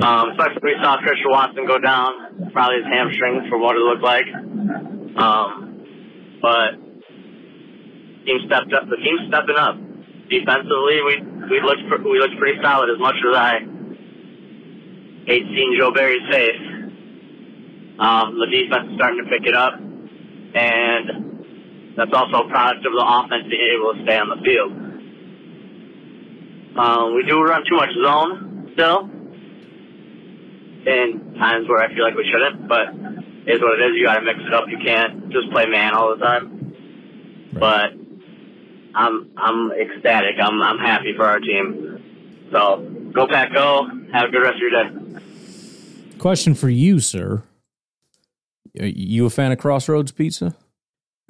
Speaker 9: Um, especially we saw Christian Watson go down, probably his hamstring for what it looked like. Um, but team stepped up. The team's stepping up. Defensively, we we looked pr- we looked pretty solid. As much as I hate seeing Joe Barry's face, um, the defense is starting to pick it up, and that's also a product of the offense being able to stay on the field. Um, we do run too much zone still, in times where I feel like we shouldn't, but is what it is. You got to mix it up. You can't just play man all the time. But I'm I'm ecstatic. I'm I'm happy for our team. So go Pack, go! Have a good rest of your day.
Speaker 1: Question for you, sir. Are you a fan of Crossroads Pizza?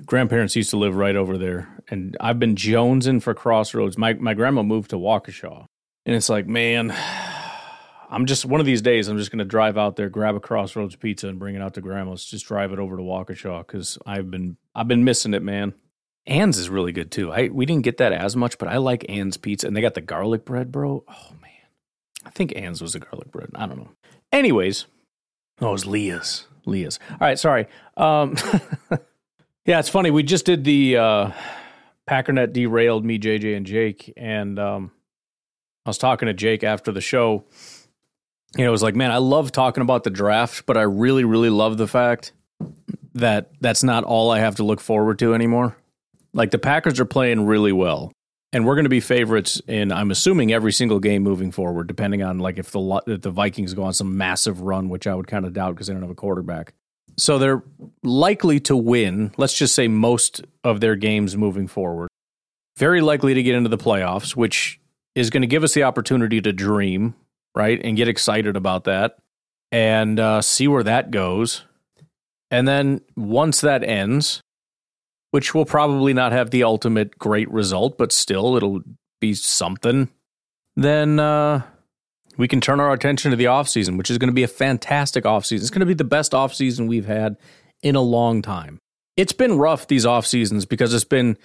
Speaker 1: Grandparents used to live right over there, and I've been jonesing for Crossroads. My my grandma moved to Waukesha, and it's like, man, I'm just one of these days. I'm just going to drive out there, grab a Crossroads Pizza, and bring it out to Grandma's. Just drive it over to Waukesha because I've been I've been missing it, man. Ann's is really good too. I we didn't get that as much, but I like Ann's pizza, and they got the garlic bread, bro. Oh man, I think Ann's was the garlic bread. I don't know. Anyways, oh, it was Leah's. Leah's. All right, sorry. Um, yeah, it's funny. We just did the uh, Packernet derailed me, JJ, and Jake, and um, I was talking to Jake after the show. You know, it was like, man, I love talking about the draft, but I really, really love the fact that that's not all I have to look forward to anymore. Like the Packers are playing really well, and we're going to be favorites in I'm assuming every single game moving forward, depending on like if the if the Vikings go on some massive run, which I would kind of doubt because they don't have a quarterback. So they're likely to win. Let's just say most of their games moving forward. Very likely to get into the playoffs, which is going to give us the opportunity to dream, right, and get excited about that, and uh, see where that goes. And then once that ends, which will probably not have the ultimate great result, but still it'll be something, then uh, we can turn our attention to the offseason, which is going to be a fantastic offseason. It's going to be the best offseason we've had in a long time. It's been rough these off seasons because it's been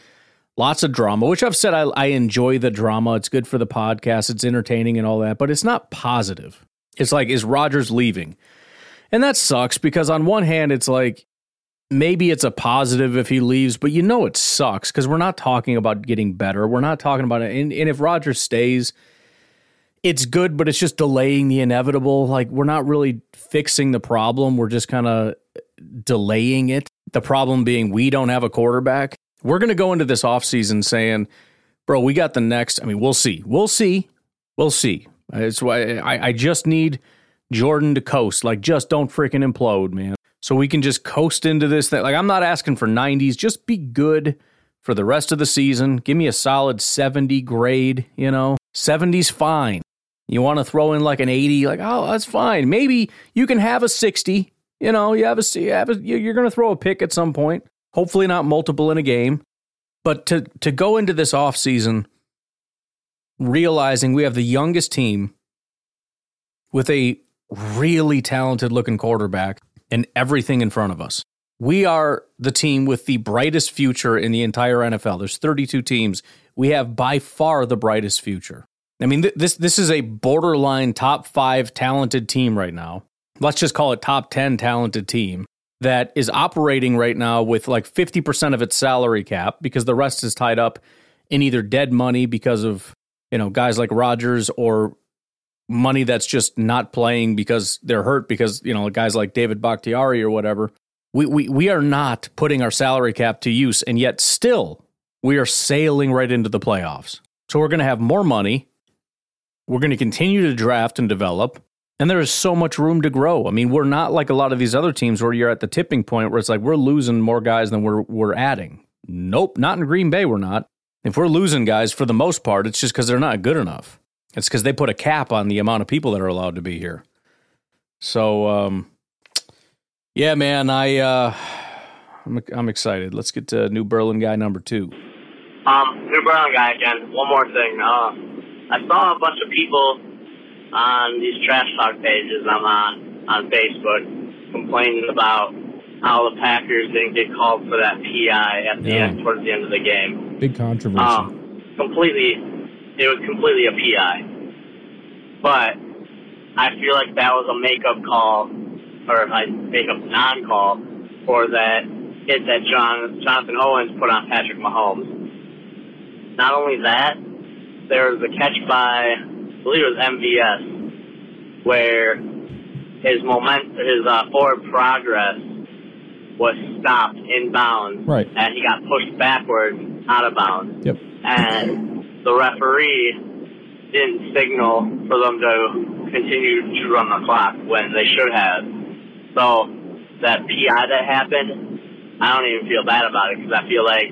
Speaker 1: lots of drama, which I've said I, I enjoy the drama. It's good for the podcast, it's entertaining and all that, but it's not positive. It's like, is Rodgers leaving? And that sucks because on one hand, it's like maybe it's a positive if he leaves, but you know it sucks because we're not talking about getting better. We're not talking about it. And, and if Rodgers stays, it's good, but it's just delaying the inevitable. Like we're not really fixing the problem. We're just kind of delaying it. The problem being we don't have a quarterback. We're going to go into this offseason saying, bro, we got the next. I mean, we'll see. We'll see. We'll see. It's why I, I just need Jordan to coast. Like, just don't freaking implode, man so we can just coast into this thing. Like I'm not asking for 90s, just be good for the rest of the season. Give me a solid 70 grade, you know. 70's fine. You want to throw in like an 80, like oh, that's fine. Maybe you can have a 60. You know, you have a, you have a you're going to throw a pick at some point. Hopefully not multiple in a game. But to to go into this off season realizing we have the youngest team with a really talented looking quarterback and everything in front of us. We are the team with the brightest future in the entire NFL. There's 32 teams. We have by far the brightest future. I mean, th- this this is a borderline top 5 talented team right now. Let's just call it top 10 talented team that is operating right now with like 50% of its salary cap because the rest is tied up in either dead money because of, you know, guys like Rodgers or money that's just not playing because they're hurt because you know guys like David Bakhtiari or whatever. We we we are not putting our salary cap to use, and yet still we are sailing right into the playoffs. So we're going to have more money. We're going to continue to draft and develop. And there is so much room to grow. I mean, we're not like a lot of these other teams where you're at the tipping point where it's like we're losing more guys than we're we're adding. Nope, not in Green Bay we're not. If we're losing guys for the most part, it's just because they're not good enough. It's because they put a cap on the amount of people that are allowed to be here. So, um, yeah, man, I uh, I'm, I'm excited. Let's get to New Berlin guy number two.
Speaker 9: Um, New Berlin guy again. One more thing. Uh, I saw a bunch of people on these trash talk pages I'm on on Facebook complaining about how the Packers didn't get called for that PI at the end towards the end of the game.
Speaker 10: Big controversy.
Speaker 9: Um, completely it was completely a PI. But I feel like that was a makeup call, or a makeup non-call, for that hit that John Jonathan Owens put on Patrick Mahomes. Not only that, there was a catch by, I believe it was MVS, where his moment, his uh, forward progress was stopped in bounds,
Speaker 10: right.
Speaker 9: and he got pushed backwards out of bounds.
Speaker 10: Yep.
Speaker 9: And the referee didn't signal for them to continue to run the clock when they should have. So that PI that happened, I don't even feel bad about it because I feel like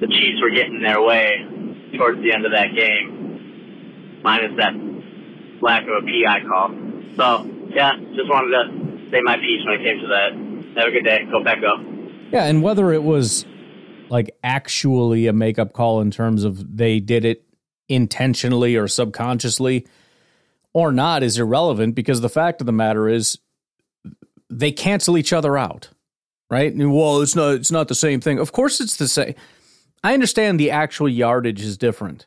Speaker 9: the Chiefs were getting their way towards the end of that game, minus that lack of a PI call. So yeah, just wanted to say my piece when it came to that. Have a good day. Go back up.
Speaker 1: Yeah, and whether it was like actually a makeup call in terms of they did it intentionally or subconsciously or not is irrelevant because the fact of the matter is they cancel each other out. Right? And, well, it's not it's not the same thing. Of course it's the same. I understand the actual yardage is different.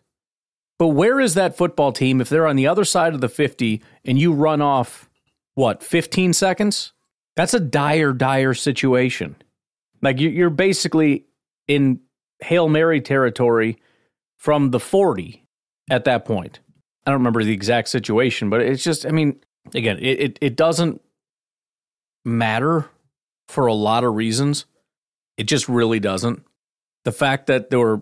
Speaker 1: But where is that football team if they're on the other side of the 50 and you run off what, 15 seconds? That's a dire dire situation. Like you're basically in Hail Mary territory from the 40 at that point. I don't remember the exact situation, but it's just, I mean, again, it, it, it doesn't matter for a lot of reasons. It just really doesn't. The fact that there were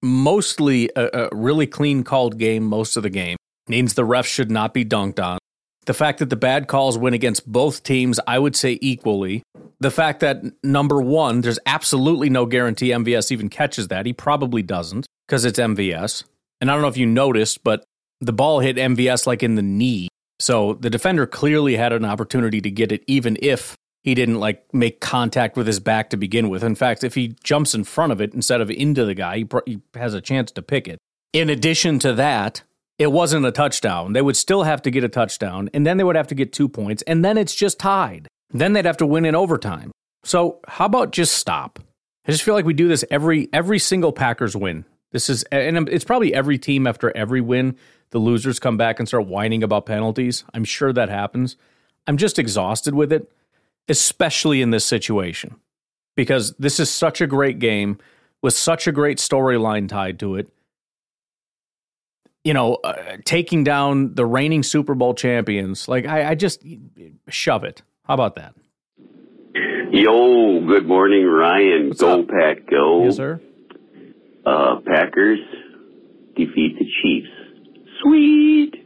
Speaker 1: mostly a, a really clean called game most of the game means the refs should not be dunked on. The fact that the bad calls went against both teams, I would say equally. The fact that number one, there's absolutely no guarantee MVS even catches that. He probably doesn't because it's MVS. And I don't know if you noticed, but the ball hit MVS like in the knee. So the defender clearly had an opportunity to get it, even if he didn't like make contact with his back to begin with. In fact, if he jumps in front of it instead of into the guy, he, he has a chance to pick it. In addition to that, it wasn't a touchdown. They would still have to get a touchdown, and then they would have to get two points, and then it's just tied. Then they'd have to win in overtime. So how about just stop? I just feel like we do this every every single Packers win. This is and it's probably every team after every win, the losers come back and start whining about penalties. I'm sure that happens. I'm just exhausted with it, especially in this situation. Because this is such a great game with such a great storyline tied to it you know, uh, taking down the reigning Super Bowl champions. Like, I, I just shove it. How about that?
Speaker 10: Yo, good morning, Ryan.
Speaker 1: What's
Speaker 10: go
Speaker 1: up?
Speaker 10: Pack, go.
Speaker 1: Yes, sir.
Speaker 10: Uh, Packers defeat the Chiefs. Sweet.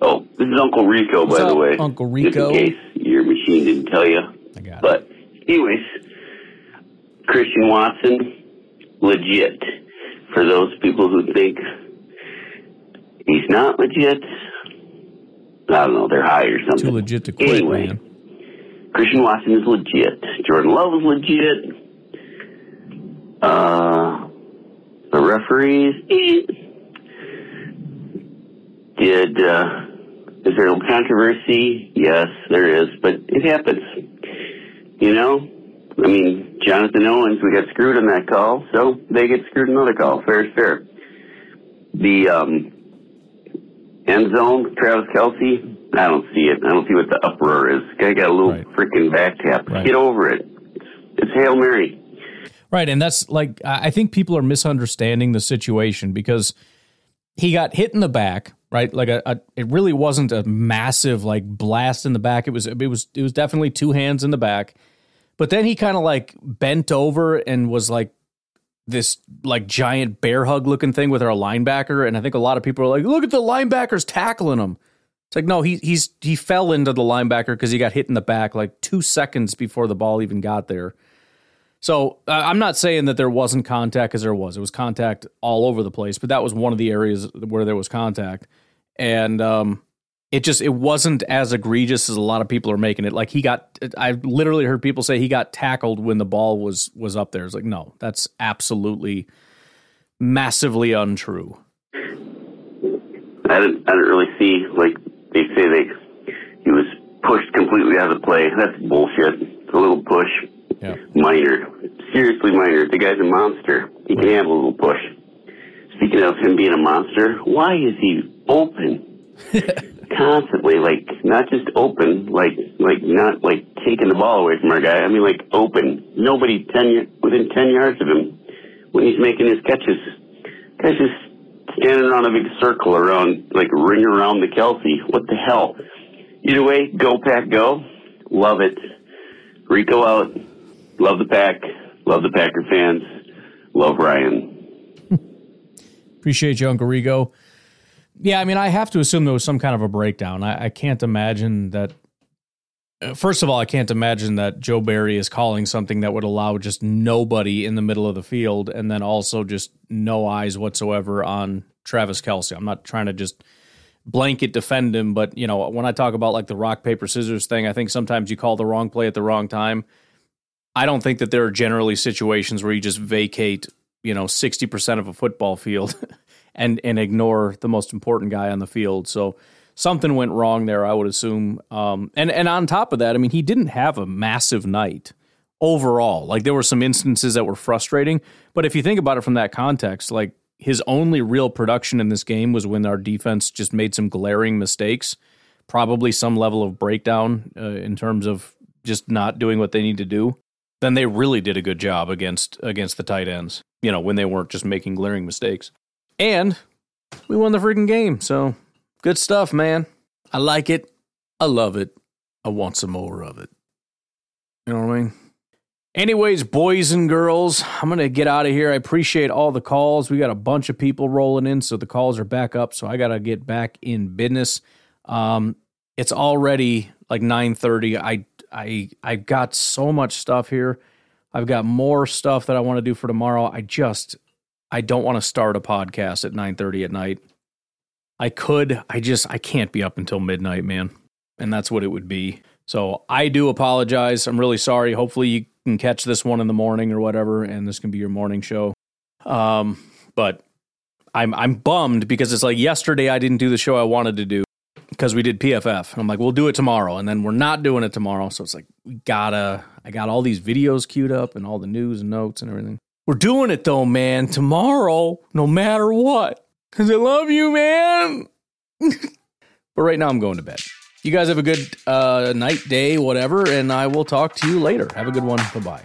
Speaker 10: Oh, this is Uncle Rico,
Speaker 1: What's
Speaker 10: by the way.
Speaker 1: Uncle Rico.
Speaker 10: Just in case your machine didn't tell you.
Speaker 1: I got it.
Speaker 10: but, anyways, Christian Watson, legit. For those people who think he's not legit, I don't know, they're high or something.
Speaker 1: Too legit to quit,
Speaker 10: Anyway.
Speaker 1: man.
Speaker 10: Christian Watson is legit. Jordan Love is legit. Uh, the referees. eh. Did uh, is there a controversy? Yes, there is, but it happens. You know, I mean, Jonathan Owens, we got screwed on that call, so they get screwed another call. Fair is fair. The um, end zone, Travis Kelce. I don't see it. I don't see what the uproar is. Guy got a little freaking back tap. Get over it. It's Hail Mary.
Speaker 1: Right, and that's like I think people are misunderstanding the situation because he got hit in the back, right? Like a, a it really wasn't a massive like blast in the back. It was it was it was definitely two hands in the back. But then he kind of like bent over and was like this like giant bear hug looking thing with our linebacker and I think a lot of people are like, "Look at the linebackers tackling him." It's like no, he he's he fell into the linebacker because he got hit in the back like two seconds before the ball even got there. So uh, I'm not saying that there wasn't contact because there was. It was contact all over the place, but that was one of the areas where there was contact, and um, it just it wasn't as egregious as a lot of people are making it. Like he got, I literally heard people say he got tackled when the ball was was up there. It's like no, that's absolutely massively untrue.
Speaker 10: I didn't. I didn't really see like they say they he was pushed completely out of the play. That's bullshit. It's a little push, minor, seriously minor. The guy's a monster. He can handle a little push. Speaking of him being a monster, why is he open constantly? Like not just open, like like not like taking the ball away from our guy. I mean like open. Nobody ten within ten yards of him when he's making his catches. Guy's just standing around a big circle around, like ring around the Kelce. What the hell? Either way, go pack, go. Love it. Rico out. Love the pack. Love the Packer fans. Love Ryan.
Speaker 1: Appreciate you, Uncle Rico. Yeah, I mean, I have to assume there was some kind of a breakdown. I, I can't imagine that Uh, First of all, I can't imagine that Joe Barry is calling something that would allow just nobody in the middle of the field and then also just no eyes whatsoever on Travis Kelce. I'm not trying to just blanket defend him, but you know, when I talk about like the rock, paper, scissors thing, I think sometimes you call the wrong play at the wrong time. I don't think that there are generally situations where you just vacate, you know, 60% of a football field and and ignore the most important guy on the field. So something went wrong there, I would assume. Um, and and on top of that, I mean, he didn't have a massive night overall. Like there were some instances that were frustrating, but if you think about it from that context, like his only real production in this game was when our defense just made some glaring mistakes, probably some level of breakdown uh, in terms of just not doing what they need to do. Then they really did a good job against against the tight ends. You know, when they weren't just making glaring mistakes. And we won the freaking game. So good stuff, man. I like it. I love it. I want some more of it. You know what I mean? Anyways, boys and girls, I'm going to get out of here. I appreciate all the calls. We got a bunch of people rolling in, so the calls are back up. So I got to get back in business. Um, it's already like 9:30. I I I got so much stuff here. I've got more stuff that I want to do for tomorrow. I just I don't want to start a podcast at 9:30 at night. I could, I just I can't be up until midnight, man. And that's what it would be. So I do apologize. I'm really sorry. Hopefully you can catch this one in the morning or whatever and this can be your morning show. Um but I'm I'm bummed because it's like yesterday I didn't do the show I wanted to do because we did PFF. And I'm like, we'll do it tomorrow. And then we're not doing it tomorrow. So it's like, we gotta, I got all these videos queued up and all the news and notes and everything. We're doing it though, man, tomorrow, no matter what. Cause I love you, man. but right now I'm going to bed. You guys have a good uh, night, day, whatever. And I will talk to you later. Have a good one. Bye bye.